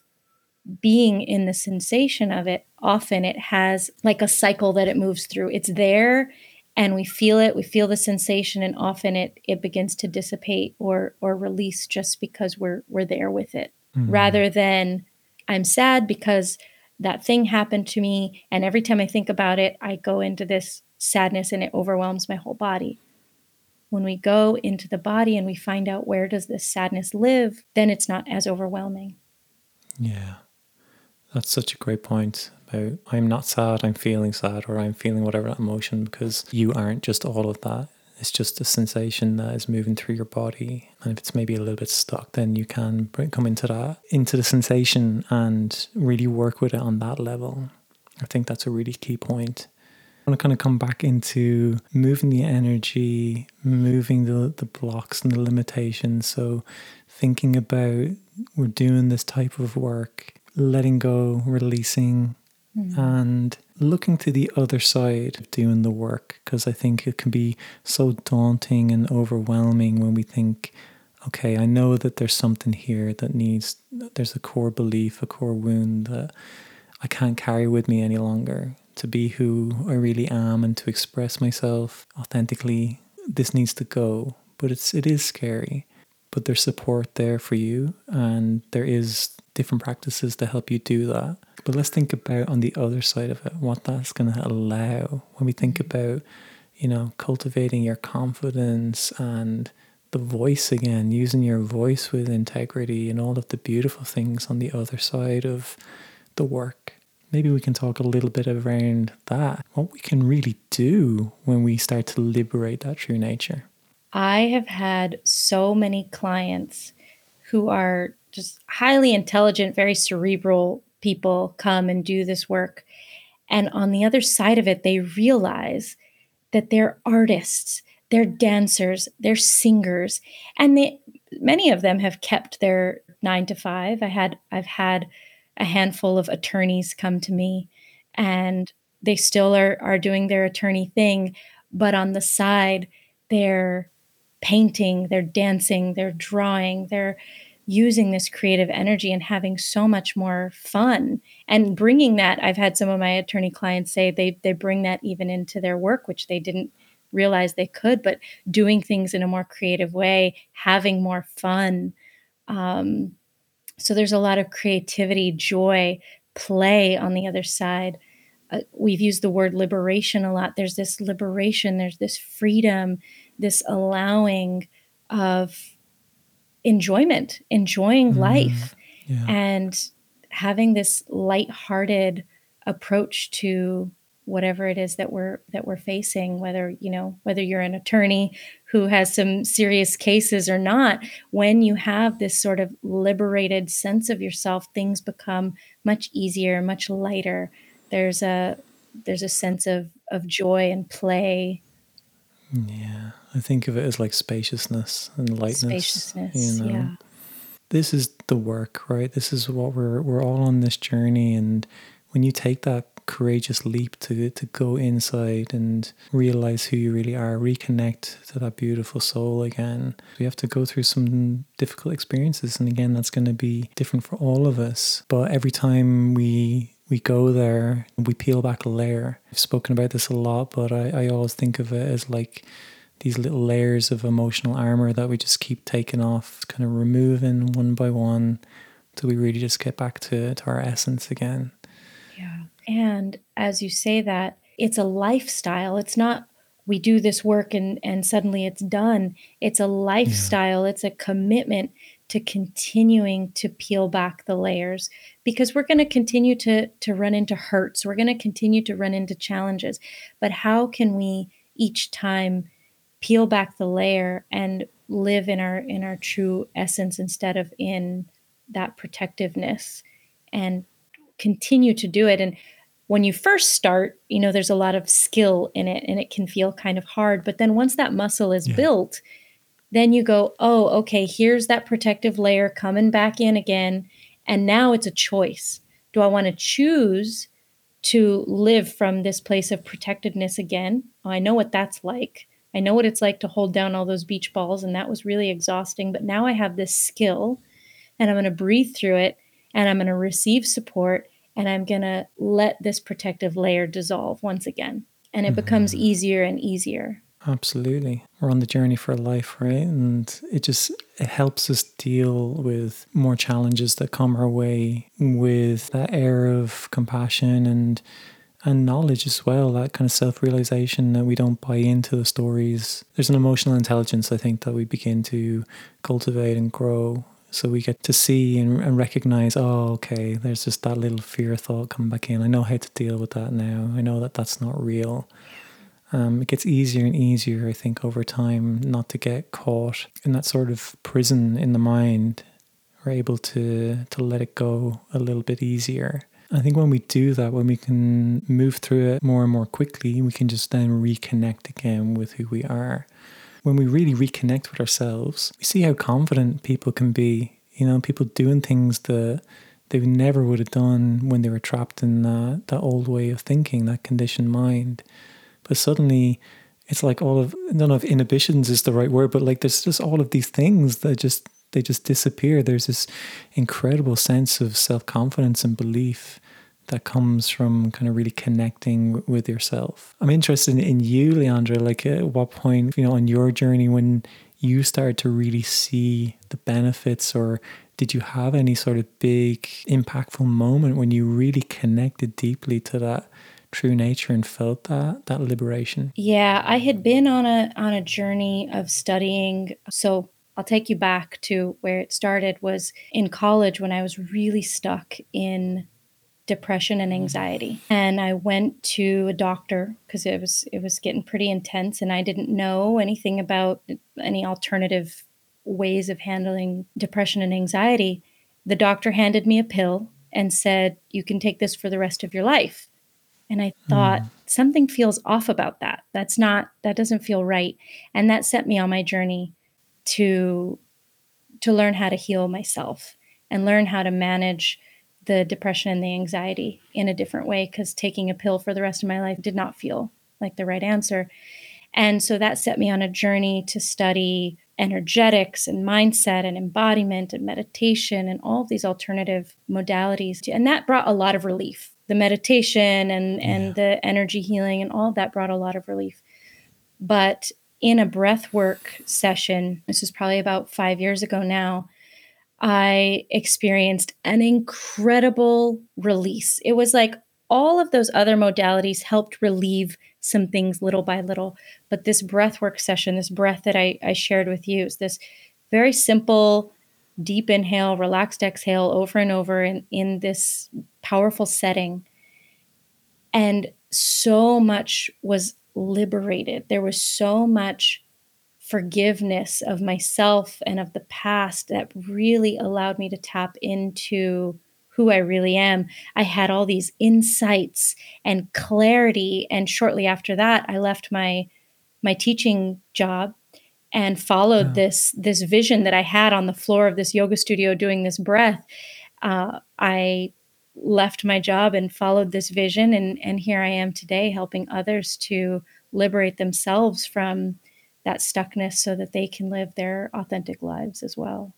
being in the sensation of it, often it has like a cycle that it moves through. It's there and we feel it we feel the sensation and often it it begins to dissipate or or release just because we're we're there with it mm-hmm. rather than i'm sad because that thing happened to me and every time i think about it i go into this sadness and it overwhelms my whole body when we go into the body and we find out where does this sadness live then it's not as overwhelming yeah that's such a great point about I'm not sad, I'm feeling sad, or I'm feeling whatever emotion because you aren't just all of that. It's just a sensation that is moving through your body. And if it's maybe a little bit stuck, then you can bring, come into that, into the sensation and really work with it on that level. I think that's a really key point. I want to kind of come back into moving the energy, moving the, the blocks and the limitations. So, thinking about we're doing this type of work, letting go, releasing, mm. and looking to the other side of doing the work because I think it can be so daunting and overwhelming when we think, okay, I know that there's something here that needs, there's a core belief, a core wound that I can't carry with me any longer to be who I really am and to express myself authentically. This needs to go, but it's it is scary. But there's support there for you, and there is different practices to help you do that. But let's think about on the other side of it, what that's going to allow when we think mm-hmm. about, you know, cultivating your confidence and the voice again, using your voice with integrity and all of the beautiful things on the other side of the work. Maybe we can talk a little bit around that, what we can really do when we start to liberate that true nature. I have had so many clients who are just highly intelligent, very cerebral people come and do this work. And on the other side of it, they realize that they're artists, they're dancers, they're singers, and they many of them have kept their nine to five. I had I've had a handful of attorneys come to me and they still are are doing their attorney thing, but on the side, they're painting, they're dancing, they're drawing, they're using this creative energy and having so much more fun and bringing that. I've had some of my attorney clients say they they bring that even into their work which they didn't realize they could but doing things in a more creative way having more fun um, so there's a lot of creativity joy play on the other side. Uh, we've used the word liberation a lot. There's this liberation there's this freedom this allowing of enjoyment, enjoying mm, life, yeah. and having this light-hearted approach to whatever it is that we're that we're facing whether you know whether you're an attorney who has some serious cases or not when you have this sort of liberated sense of yourself things become much easier much lighter. There's a there's a sense of of joy and play. Yeah i think of it as like spaciousness and lightness spaciousness you know? yeah. this is the work right? This is what we're we're all on this journey and when you take that courageous leap to to go inside and realize who you really are, reconnect to that beautiful soul again. We have to go through some difficult experiences, and again, that's going to be different for all of us. But every time we we go there, we peel back a layer. I've spoken about this a lot, but I, I always think of it as like these little layers of emotional armor that we just keep taking off, kind of removing one by one till we really just get back to, to our essence again. And as you say that, it's a lifestyle. It's not we do this work and and suddenly it's done. It's a lifestyle. Yeah. It's a commitment to continuing to peel back the layers because we're going to continue to to run into hurts. We're going to continue to run into challenges. But how can we each time peel back the layer and live in our in our true essence instead of in that protectiveness and continue to do it and when you first start, you know, there's a lot of skill in it and it can feel kind of hard. But then once that muscle is yeah. built, then you go, oh, okay, here's that protective layer coming back in again. And now it's a choice. Do I want to choose to live from this place of protectedness again? Oh, I know what that's like. I know what it's like to hold down all those beach balls, and that was really exhausting. But now I have this skill, and I'm going to breathe through it, and I'm going to receive support, and I'm going to let this protective layer dissolve once again. And it mm-hmm. becomes easier and easier. Absolutely. We're on the journey for life, right? And it just it helps us deal with more challenges that come our way with that air of compassion and and knowledge as well, that kind of self-realization that we don't buy into the stories. There's an emotional intelligence I think that we begin to cultivate and grow so we get to see and, and recognize, oh, okay, there's just that little fear thought coming back in. I know how to deal with that now. I know that that's not real. Um, it gets easier and easier, I think, over time, not to get caught in that sort of prison in the mind. We're able to to let it go a little bit easier. I think when we do that, when we can move through it more and more quickly, we can just then reconnect again with who we are when we really reconnect with ourselves, we see how confident people can be. You know, people doing things that they never would have done when they were trapped in that, that old way of thinking, that conditioned mind. But suddenly, it's like all of know if inhibitions is the right word, but like there's just all of these things that just they just disappear. There's this incredible sense of self confidence and belief that comes from kind of really connecting with yourself. I'm interested in you, Leandra. Like, at what point, you know, on your journey when you started to really see the benefits, or did you have any sort of big, impactful moment when you really connected deeply to that? true nature and felt that that liberation yeah i had been on a on a journey of studying so I'll take you back to where it started was in college when I was really stuck in depression and anxiety. And I went to a doctor because it was it was getting pretty intense and I didn't know anything about any alternative ways of handling depression and anxiety. The doctor handed me a pill and said, "You can take this for the rest of your life." And I thought mm. something feels off about that. That's not that doesn't feel right. And that set me on my journey to to learn how to heal myself and learn how to manage the depression and the anxiety in a different way because taking a pill for the rest of my life did not feel like the right answer. And so that set me on a journey to study energetics and mindset and embodiment and meditation and all of these alternative modalities. And that brought a lot of relief. The meditation and, and the energy healing and all of that brought a lot of relief. But in a breath work session, this was probably about five years ago now, I experienced an incredible release. It was like all of those other modalities helped relieve some things little by little. But this breath work session, this breath that I, I shared with you, is this very simple deep inhale, relaxed exhale over and over in, in this powerful setting. And so much was liberated. There was so much forgiveness of myself and of the past that really allowed me to tap into who I really am. I had all these insights and clarity and shortly after that I left my my teaching job and followed yeah. this this vision that I had on the floor of this yoga studio doing this breath. Uh, I left my job and followed this vision, and and here I am today, helping others to liberate themselves from that stuckness, so that they can live their authentic lives as well.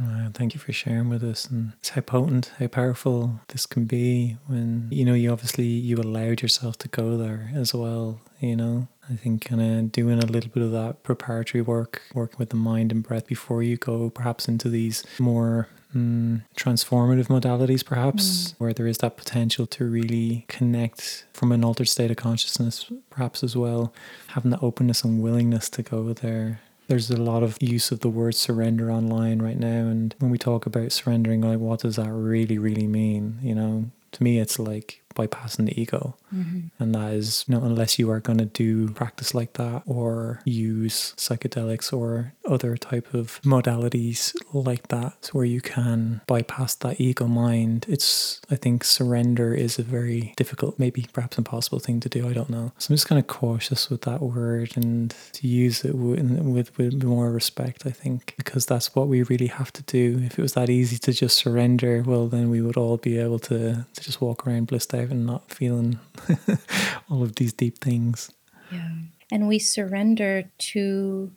Uh, thank you for sharing with us, and it's how potent, how powerful this can be when you know you obviously you allowed yourself to go there as well. You know, I think kind of doing a little bit of that preparatory work, working with the mind and breath before you go perhaps into these more mm, transformative modalities, perhaps, mm. where there is that potential to really connect from an altered state of consciousness, perhaps as well, having the openness and willingness to go there there's a lot of use of the word surrender online right now. And when we talk about surrendering, like, what does that really, really mean? You know, to me, it's like bypassing the ego. Mm-hmm. And that is, you know, unless you are going to do practice like that or use psychedelics or other type of modalities like that where you can bypass that ego mind, it's, I think surrender is a very difficult, maybe perhaps impossible thing to do. I don't know. So I'm just kind of cautious with that word and to use it with, with, with more respect, I think, because that's what we really have to do. If it was that easy to just surrender, well, then we would all be able to, to just walk around blissed out and not feeling (laughs) all of these deep things. Yeah. And we surrender to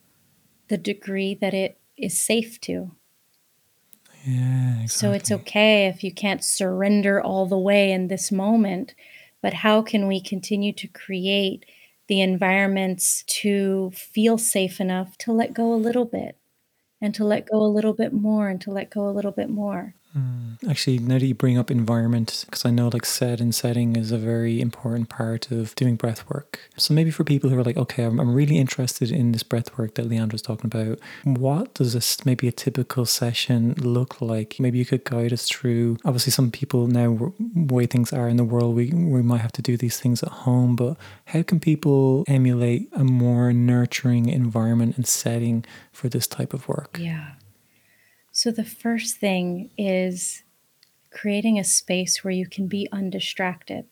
the degree that it is safe to. Yeah, exactly. So it's okay if you can't surrender all the way in this moment, but how can we continue to create the environments to feel safe enough to let go a little bit and to let go a little bit more and to let go a little bit more? Mm. Actually, now that you bring up environment, because I know like set and setting is a very important part of doing breath work. So maybe for people who are like, okay, I'm, I'm really interested in this breath work that Leandra's talking about, what does this maybe a typical session look like? Maybe you could guide us through. Obviously, some people now, way things are in the world, we, we might have to do these things at home, but how can people emulate a more nurturing environment and setting for this type of work? Yeah. So, the first thing is creating a space where you can be undistracted.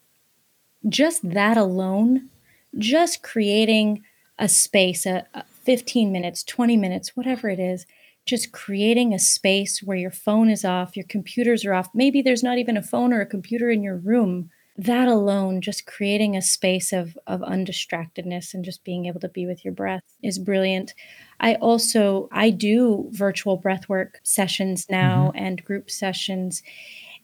Just that alone, just creating a space, a, a 15 minutes, 20 minutes, whatever it is, just creating a space where your phone is off, your computers are off. Maybe there's not even a phone or a computer in your room. That alone, just creating a space of, of undistractedness and just being able to be with your breath is brilliant. I also I do virtual breathwork sessions now mm-hmm. and group sessions.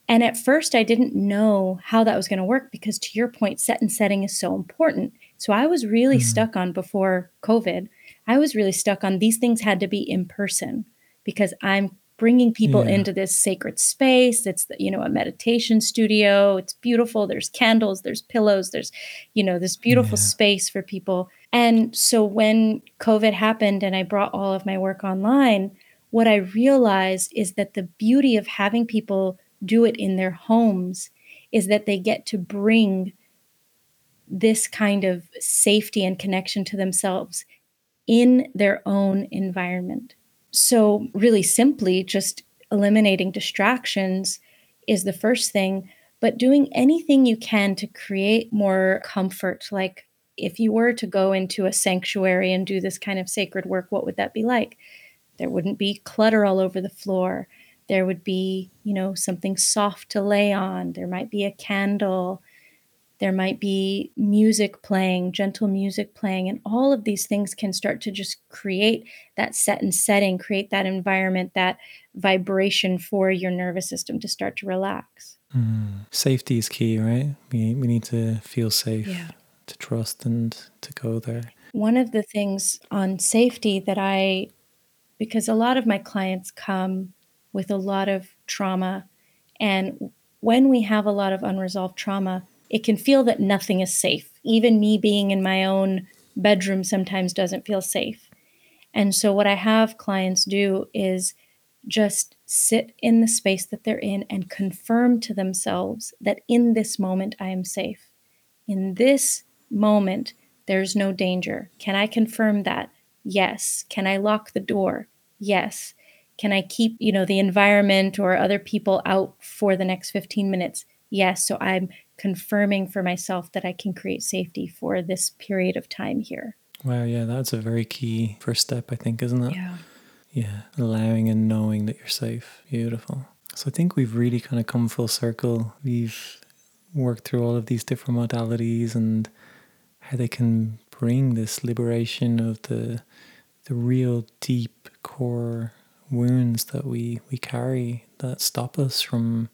And at first I didn't know how that was going to work because to your point set and setting is so important. So I was really mm-hmm. stuck on before COVID. I was really stuck on these things had to be in person because I'm bringing people yeah. into this sacred space it's you know a meditation studio it's beautiful there's candles there's pillows there's you know this beautiful yeah. space for people and so when COVID happened and I brought all of my work online, what I realized is that the beauty of having people do it in their homes is that they get to bring this kind of safety and connection to themselves in their own environment. So, really simply, just eliminating distractions is the first thing, but doing anything you can to create more comfort, like if you were to go into a sanctuary and do this kind of sacred work, what would that be like? There wouldn't be clutter all over the floor. There would be, you know, something soft to lay on. There might be a candle. There might be music playing, gentle music playing, and all of these things can start to just create that set and setting, create that environment, that vibration for your nervous system to start to relax. Mm. Safety is key, right? We, we need to feel safe. Yeah to trust and to go there. One of the things on safety that I, because a lot of my clients come with a lot of trauma, and when we have a lot of unresolved trauma, it can feel that nothing is safe. Even me being in my own bedroom sometimes doesn't feel safe. And so, what I have clients do is just sit in the space that they're in and confirm to themselves that in this moment I am safe. In this moment, there's no danger. Can I confirm that? Yes. Can I lock the door? Yes. Can I keep, you know, the environment or other people out for the next 15 minutes? Yes. So I'm confirming for myself that I can create safety for this period of time here. Wow, yeah, that's a very key first step, I think, isn't it? Yeah. Yeah, allowing and knowing that you're safe. Beautiful. So I think we've really kind of come full circle. We've worked through all of these different modalities and how they can bring this liberation of the the real deep core wounds that we we carry that stop us from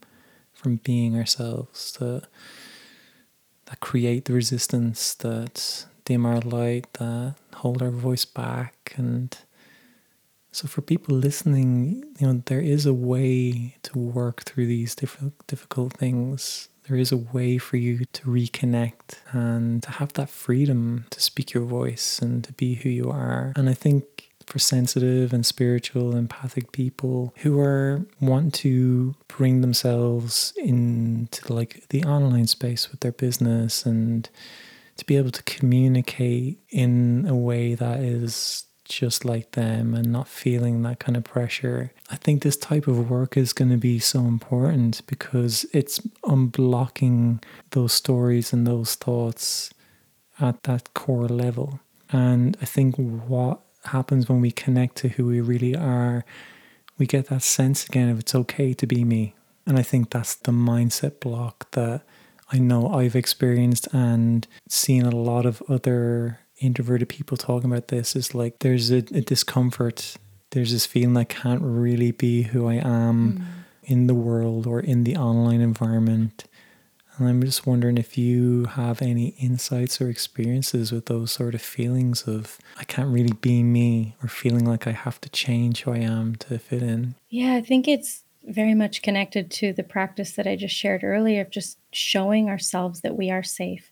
from being ourselves that that create the resistance that dim our light that hold our voice back. And so for people listening you know there is a way to work through these difficult difficult things there is a way for you to reconnect and to have that freedom to speak your voice and to be who you are. And I think for sensitive and spiritual, empathic people who are want to bring themselves into like the online space with their business and to be able to communicate in a way that is just like them and not feeling that kind of pressure. I think this type of work is going to be so important because it's unblocking those stories and those thoughts at that core level. And I think what happens when we connect to who we really are, we get that sense again of it's okay to be me. And I think that's the mindset block that I know I've experienced and seen a lot of other introverted people talking about this is like there's a, a discomfort. There's this feeling I can't really be who I am mm. in the world or in the online environment. And I'm just wondering if you have any insights or experiences with those sort of feelings of I can't really be me or feeling like I have to change who I am to fit in. Yeah, I think it's very much connected to the practice that I just shared earlier of just showing ourselves that we are safe,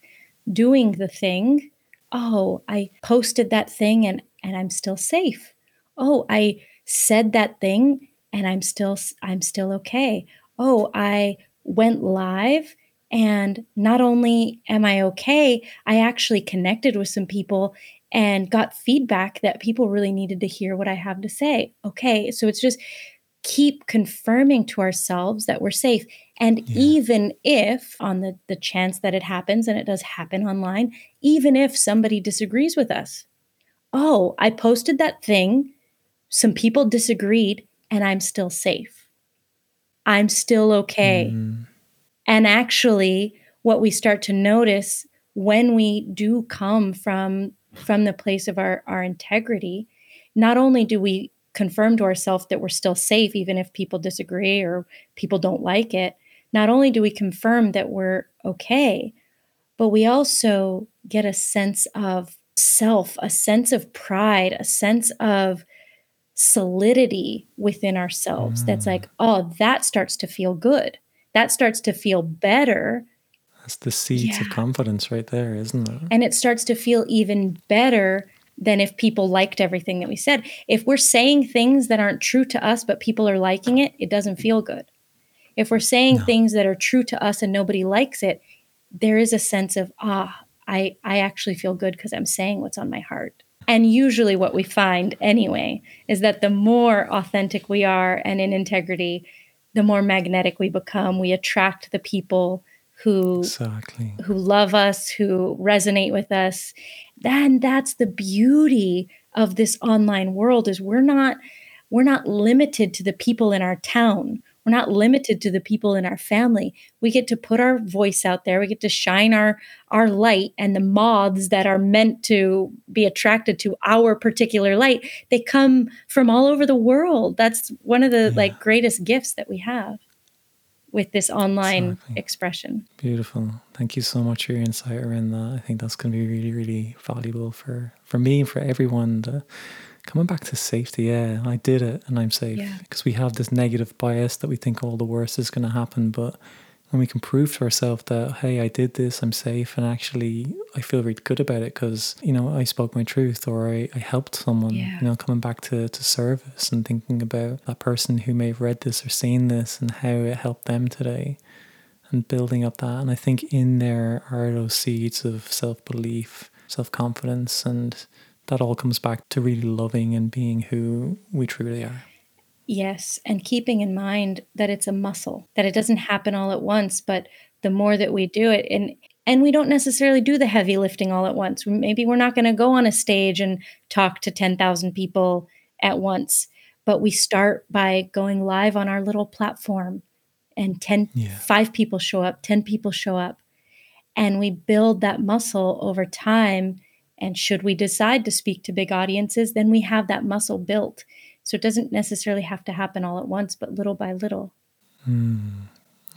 doing the thing oh, I posted that thing and and I'm still safe. Oh, I said that thing and I'm still I'm still okay. Oh, I went live and not only am I okay, I actually connected with some people and got feedback that people really needed to hear what I have to say. Okay, so it's just keep confirming to ourselves that we're safe. And yeah. even if, on the, the chance that it happens, and it does happen online, even if somebody disagrees with us, oh, I posted that thing, some people disagreed, and I'm still safe. I'm still okay. Mm. And actually, what we start to notice when we do come from from the place of our, our integrity, not only do we confirm to ourselves that we're still safe, even if people disagree or people don't like it, not only do we confirm that we're okay, but we also get a sense of self, a sense of pride, a sense of solidity within ourselves. Mm. That's like, oh, that starts to feel good. That starts to feel better. That's the seeds yeah. of confidence right there, isn't it? And it starts to feel even better than if people liked everything that we said. If we're saying things that aren't true to us, but people are liking it, it doesn't feel good. If we're saying no. things that are true to us and nobody likes it, there is a sense of, ah, I, I actually feel good because I'm saying what's on my heart. And usually, what we find anyway is that the more authentic we are and in integrity, the more magnetic we become. We attract the people who exactly. who love us, who resonate with us. Then that's the beauty of this online world is we're not we're not limited to the people in our town. We're not limited to the people in our family. We get to put our voice out there. We get to shine our our light and the moths that are meant to be attracted to our particular light, they come from all over the world. That's one of the yeah. like greatest gifts that we have with this online exactly. expression. Beautiful. Thank you so much for your insight around that. I think that's going to be really, really valuable for for me and for everyone. To, coming back to safety, yeah, I did it and I'm safe yeah. because we have this negative bias that we think all the worst is going to happen, but when we can prove to ourselves that hey i did this i'm safe and actually i feel really good about it because you know i spoke my truth or i, I helped someone Yeah. you know coming back to, to service and thinking about that person who may have read this or seen this and how it helped them today and building up that and i think in there are those seeds of self-belief self-confidence and that all comes back to really loving and being who we truly are Yes, and keeping in mind that it's a muscle, that it doesn't happen all at once, but the more that we do it and and we don't necessarily do the heavy lifting all at once. Maybe we're not going to go on a stage and talk to 10,000 people at once, but we start by going live on our little platform and 10 Yeah. 5 people show up, 10 people show up, and we build that muscle over time and should we decide to speak to big audiences, then we have that muscle built. So it doesn't necessarily have to happen all at once, but little by little. Hmm,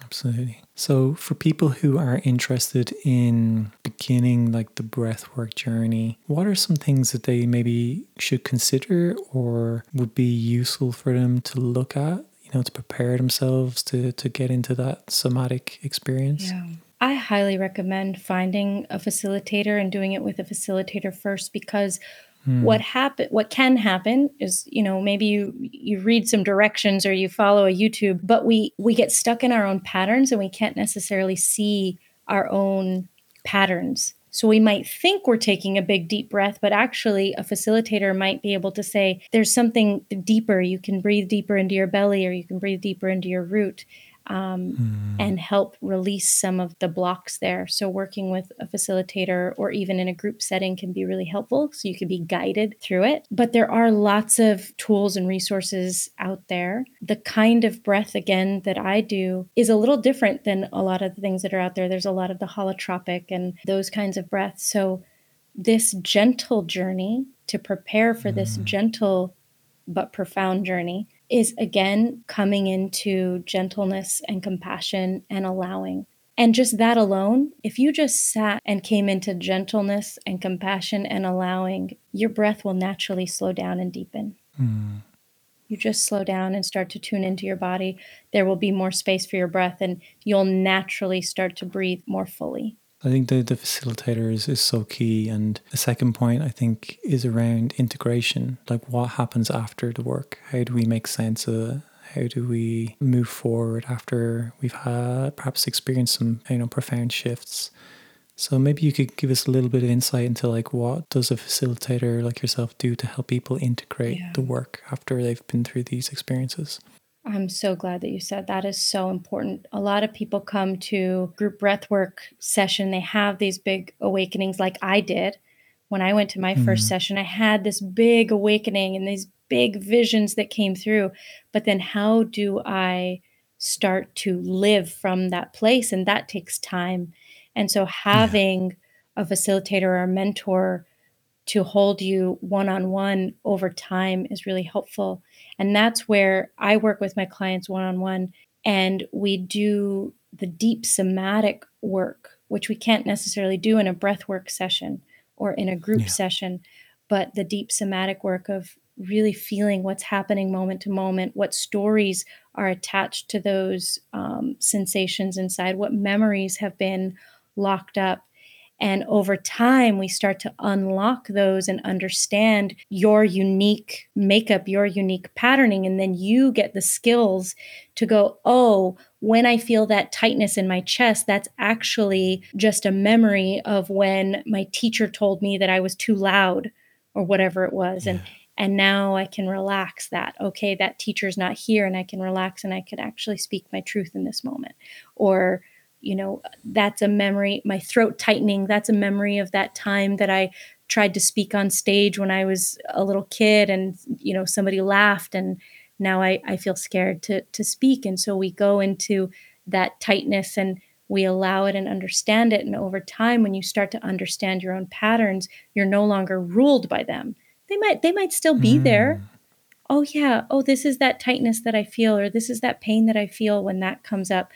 absolutely. So, for people who are interested in beginning like the breathwork journey, what are some things that they maybe should consider or would be useful for them to look at, you know, to prepare themselves to, to get into that somatic experience? Yeah. I highly recommend finding a facilitator and doing it with a facilitator first because Hmm. what happen what can happen is you know maybe you you read some directions or you follow a YouTube but we we get stuck in our own patterns and we can't necessarily see our own patterns. So we might think we're taking a big deep breath but actually a facilitator might be able to say there's something deeper. You can breathe deeper into your belly or you can breathe deeper into your root um, and help release some of the blocks there. So, working with a facilitator or even in a group setting can be really helpful. So, you can be guided through it. But there are lots of tools and resources out there. The kind of breath, again, that I do is a little different than a lot of the things that are out there. There's a lot of the holotropic and those kinds of breaths. So, this gentle journey to prepare for this gentle but profound journey is again coming into gentleness and compassion and allowing. And just that alone, if you just sat and came into gentleness and compassion and allowing, your breath will naturally slow down and deepen. Mm. You just slow down and start to tune into your body. There will be more space for your breath, and you'll naturally start to breathe more fully. I think the, the facilitator is, is so key. And the second point, I think, is around integration. Like what happens after the work? How do we make sense of it? How do we move forward after we've had perhaps experienced some you know profound shifts? So maybe you could give us a little bit of insight into like what does a facilitator like yourself do to help people integrate Yeah. the work after they've been through these experiences? I'm so glad that you said that is so important. A lot of people come to group breathwork session, they have these big awakenings like I did. When I went to my first mm-hmm. session, I had this big awakening and these big visions that came through. But then how do I start to live from that place? And that takes time. And so having a facilitator or a mentor to hold you one on one over time is really helpful. And that's where I work with my clients one on one and we do the deep somatic work, which we can't necessarily do in a breathwork session or in a group Yeah. session, but the deep somatic work of really feeling what's happening moment to moment, what stories are attached to those um, sensations inside, what memories have been locked up. And over time, we start to unlock those and understand your unique makeup, your unique patterning. And then you get the skills to go, oh, when I feel that tightness in my chest, that's actually just a memory of when my teacher told me that I was too loud or whatever it was. And and now I can relax that. Okay, that teacher's not here and I can relax and I can actually speak my truth in this moment. Or you know that's a memory my throat tightening that's a memory of that time that i tried to speak on stage when i was a little kid and you know somebody laughed and now i, I feel scared to, to speak. And so we go into that tightness and we allow it and understand it. And over time when you start to understand your own patterns you're no longer ruled by them. They might they might still be there. Hmm. Oh yeah. Oh this is that tightness that i feel or this is that pain that i feel when that comes up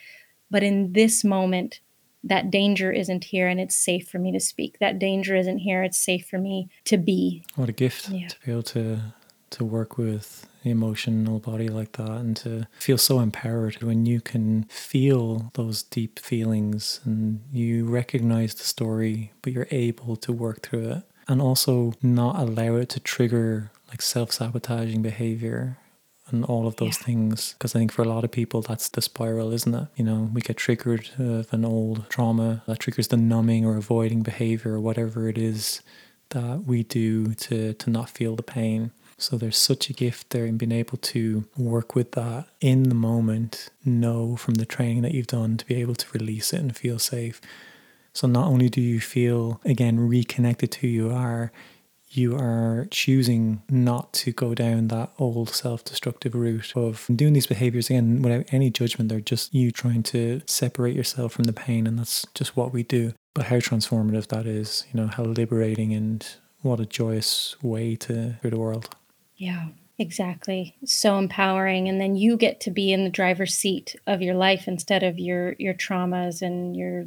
but in this moment, that danger isn't here and it's safe for me to speak. That danger isn't here. It's safe for me to be. What a gift Yeah. to be able to to work with the emotional body like that and to feel so empowered when you can feel those deep feelings and you recognize the story, but you're able to work through it and also not allow it to trigger like self sabotaging behavior and all of those yeah. things. Because I think for a lot of people, that's the spiral, isn't it? You know, we get triggered of an old trauma that triggers the numbing or avoiding behavior or whatever it is that we do to, to not feel the pain. So there's such a gift there in being able to work with that in the moment, know from the training that you've done to be able to release it and feel safe. So not only do you feel again reconnected to who you are, you are choosing not to go down that old self destructive route of doing these behaviors again without any judgment. They're just you trying to separate yourself from the pain, and that's just what we do. But how transformative that is, you know, how liberating and what a joyous way to through the world. Yeah. Exactly. So empowering and then you get to be in the driver's seat of your life instead of your your traumas and your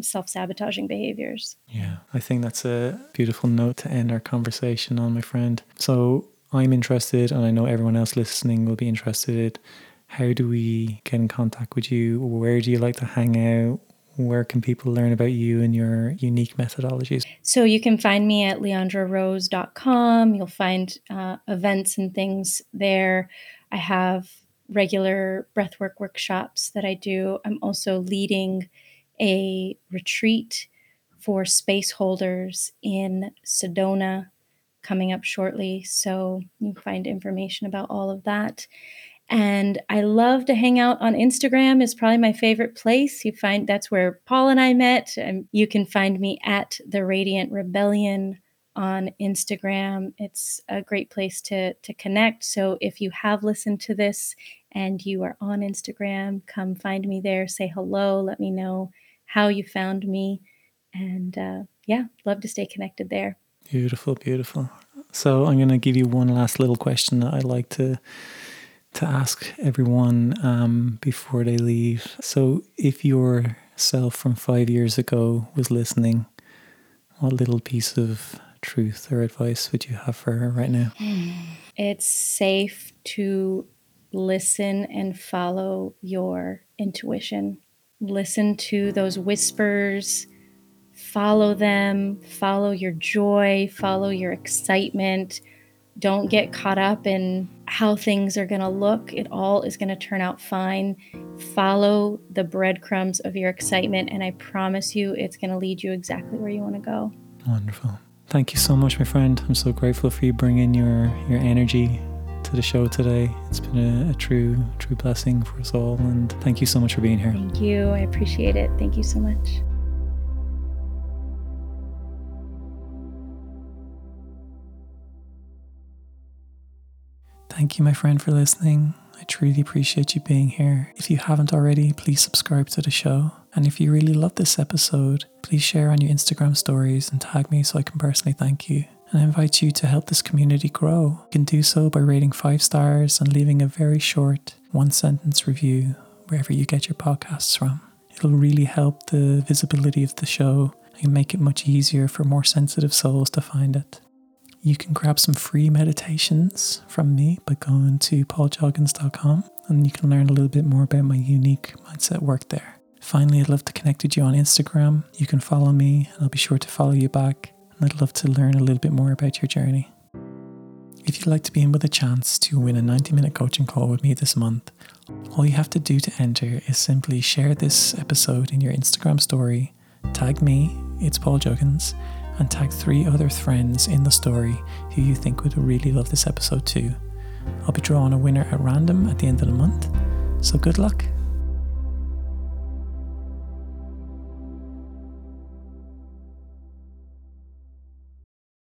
self sabotaging behaviors. Yeah, I think that's a beautiful note to end our conversation on, my friend. So I'm interested, and I know everyone else listening will be interested. How do we get in contact with you? Where do you like to hang out? Where can people learn about you and your unique methodologies? So you can find me at leandrarose.com. You'll find uh, events and things there. I have regular breathwork workshops that I do. I'm also leading a retreat for space holders in Sedona coming up shortly. So you can find information about all of that. And I love to hang out on Instagram is probably my favorite place. You find that's where Paul and I met. And you can find me at the Radiant Rebellion on Instagram. It's a great place to to connect. So if you have listened to this and you are on Instagram, come find me there, say hello, let me know how you found me. And uh, yeah, love to stay connected there. Beautiful, beautiful. So I'm going to give you one last little question that I like to to ask everyone um, before they leave. So if your self from five years ago was listening, what little piece of truth or advice would you have for her right now? (sighs) It's safe to listen and follow your intuition listen to those whispers, follow them, follow your joy, follow your excitement. Don't get caught up in how things are going to look. It all is going to turn out fine. Follow the breadcrumbs of your excitement, and I promise you it's going to lead you exactly where you want to go. Wonderful. Thank you so much, my friend. I'm so grateful for you bringing your, your energy to the show today. It's been a, a, true, true blessing for us all. And thank you so much for being here. Thank you. I appreciate it. Thank you so much. Thank you, my friend, for listening. I truly appreciate you being here. If you haven't already, please subscribe to the show. And if you really love this episode, please share on your Instagram stories and tag me so I can personally thank you and I invite you to help this community grow. You can do so by rating five stars and leaving a very short one sentence review wherever you get your podcasts from. It'll really help the visibility of the show and make it much easier for more sensitive souls to find it. You can grab some free meditations from me by going to pauljoggins.com and you can learn a little bit more about my unique mindset work there. Finally, I'd love to connect with you on Instagram. You can follow me and I'll be sure to follow you back. I'd love to learn a little bit more about your journey. If you'd like to be in with a chance to win a 90 minute coaching call with me this month, all you have to do to enter is simply share this episode in your Instagram story, tag me, it's Paul Juggins, and tag three other friends in the story who you think would really love this episode too. I'll be drawing a winner at random at the end of the month, so good luck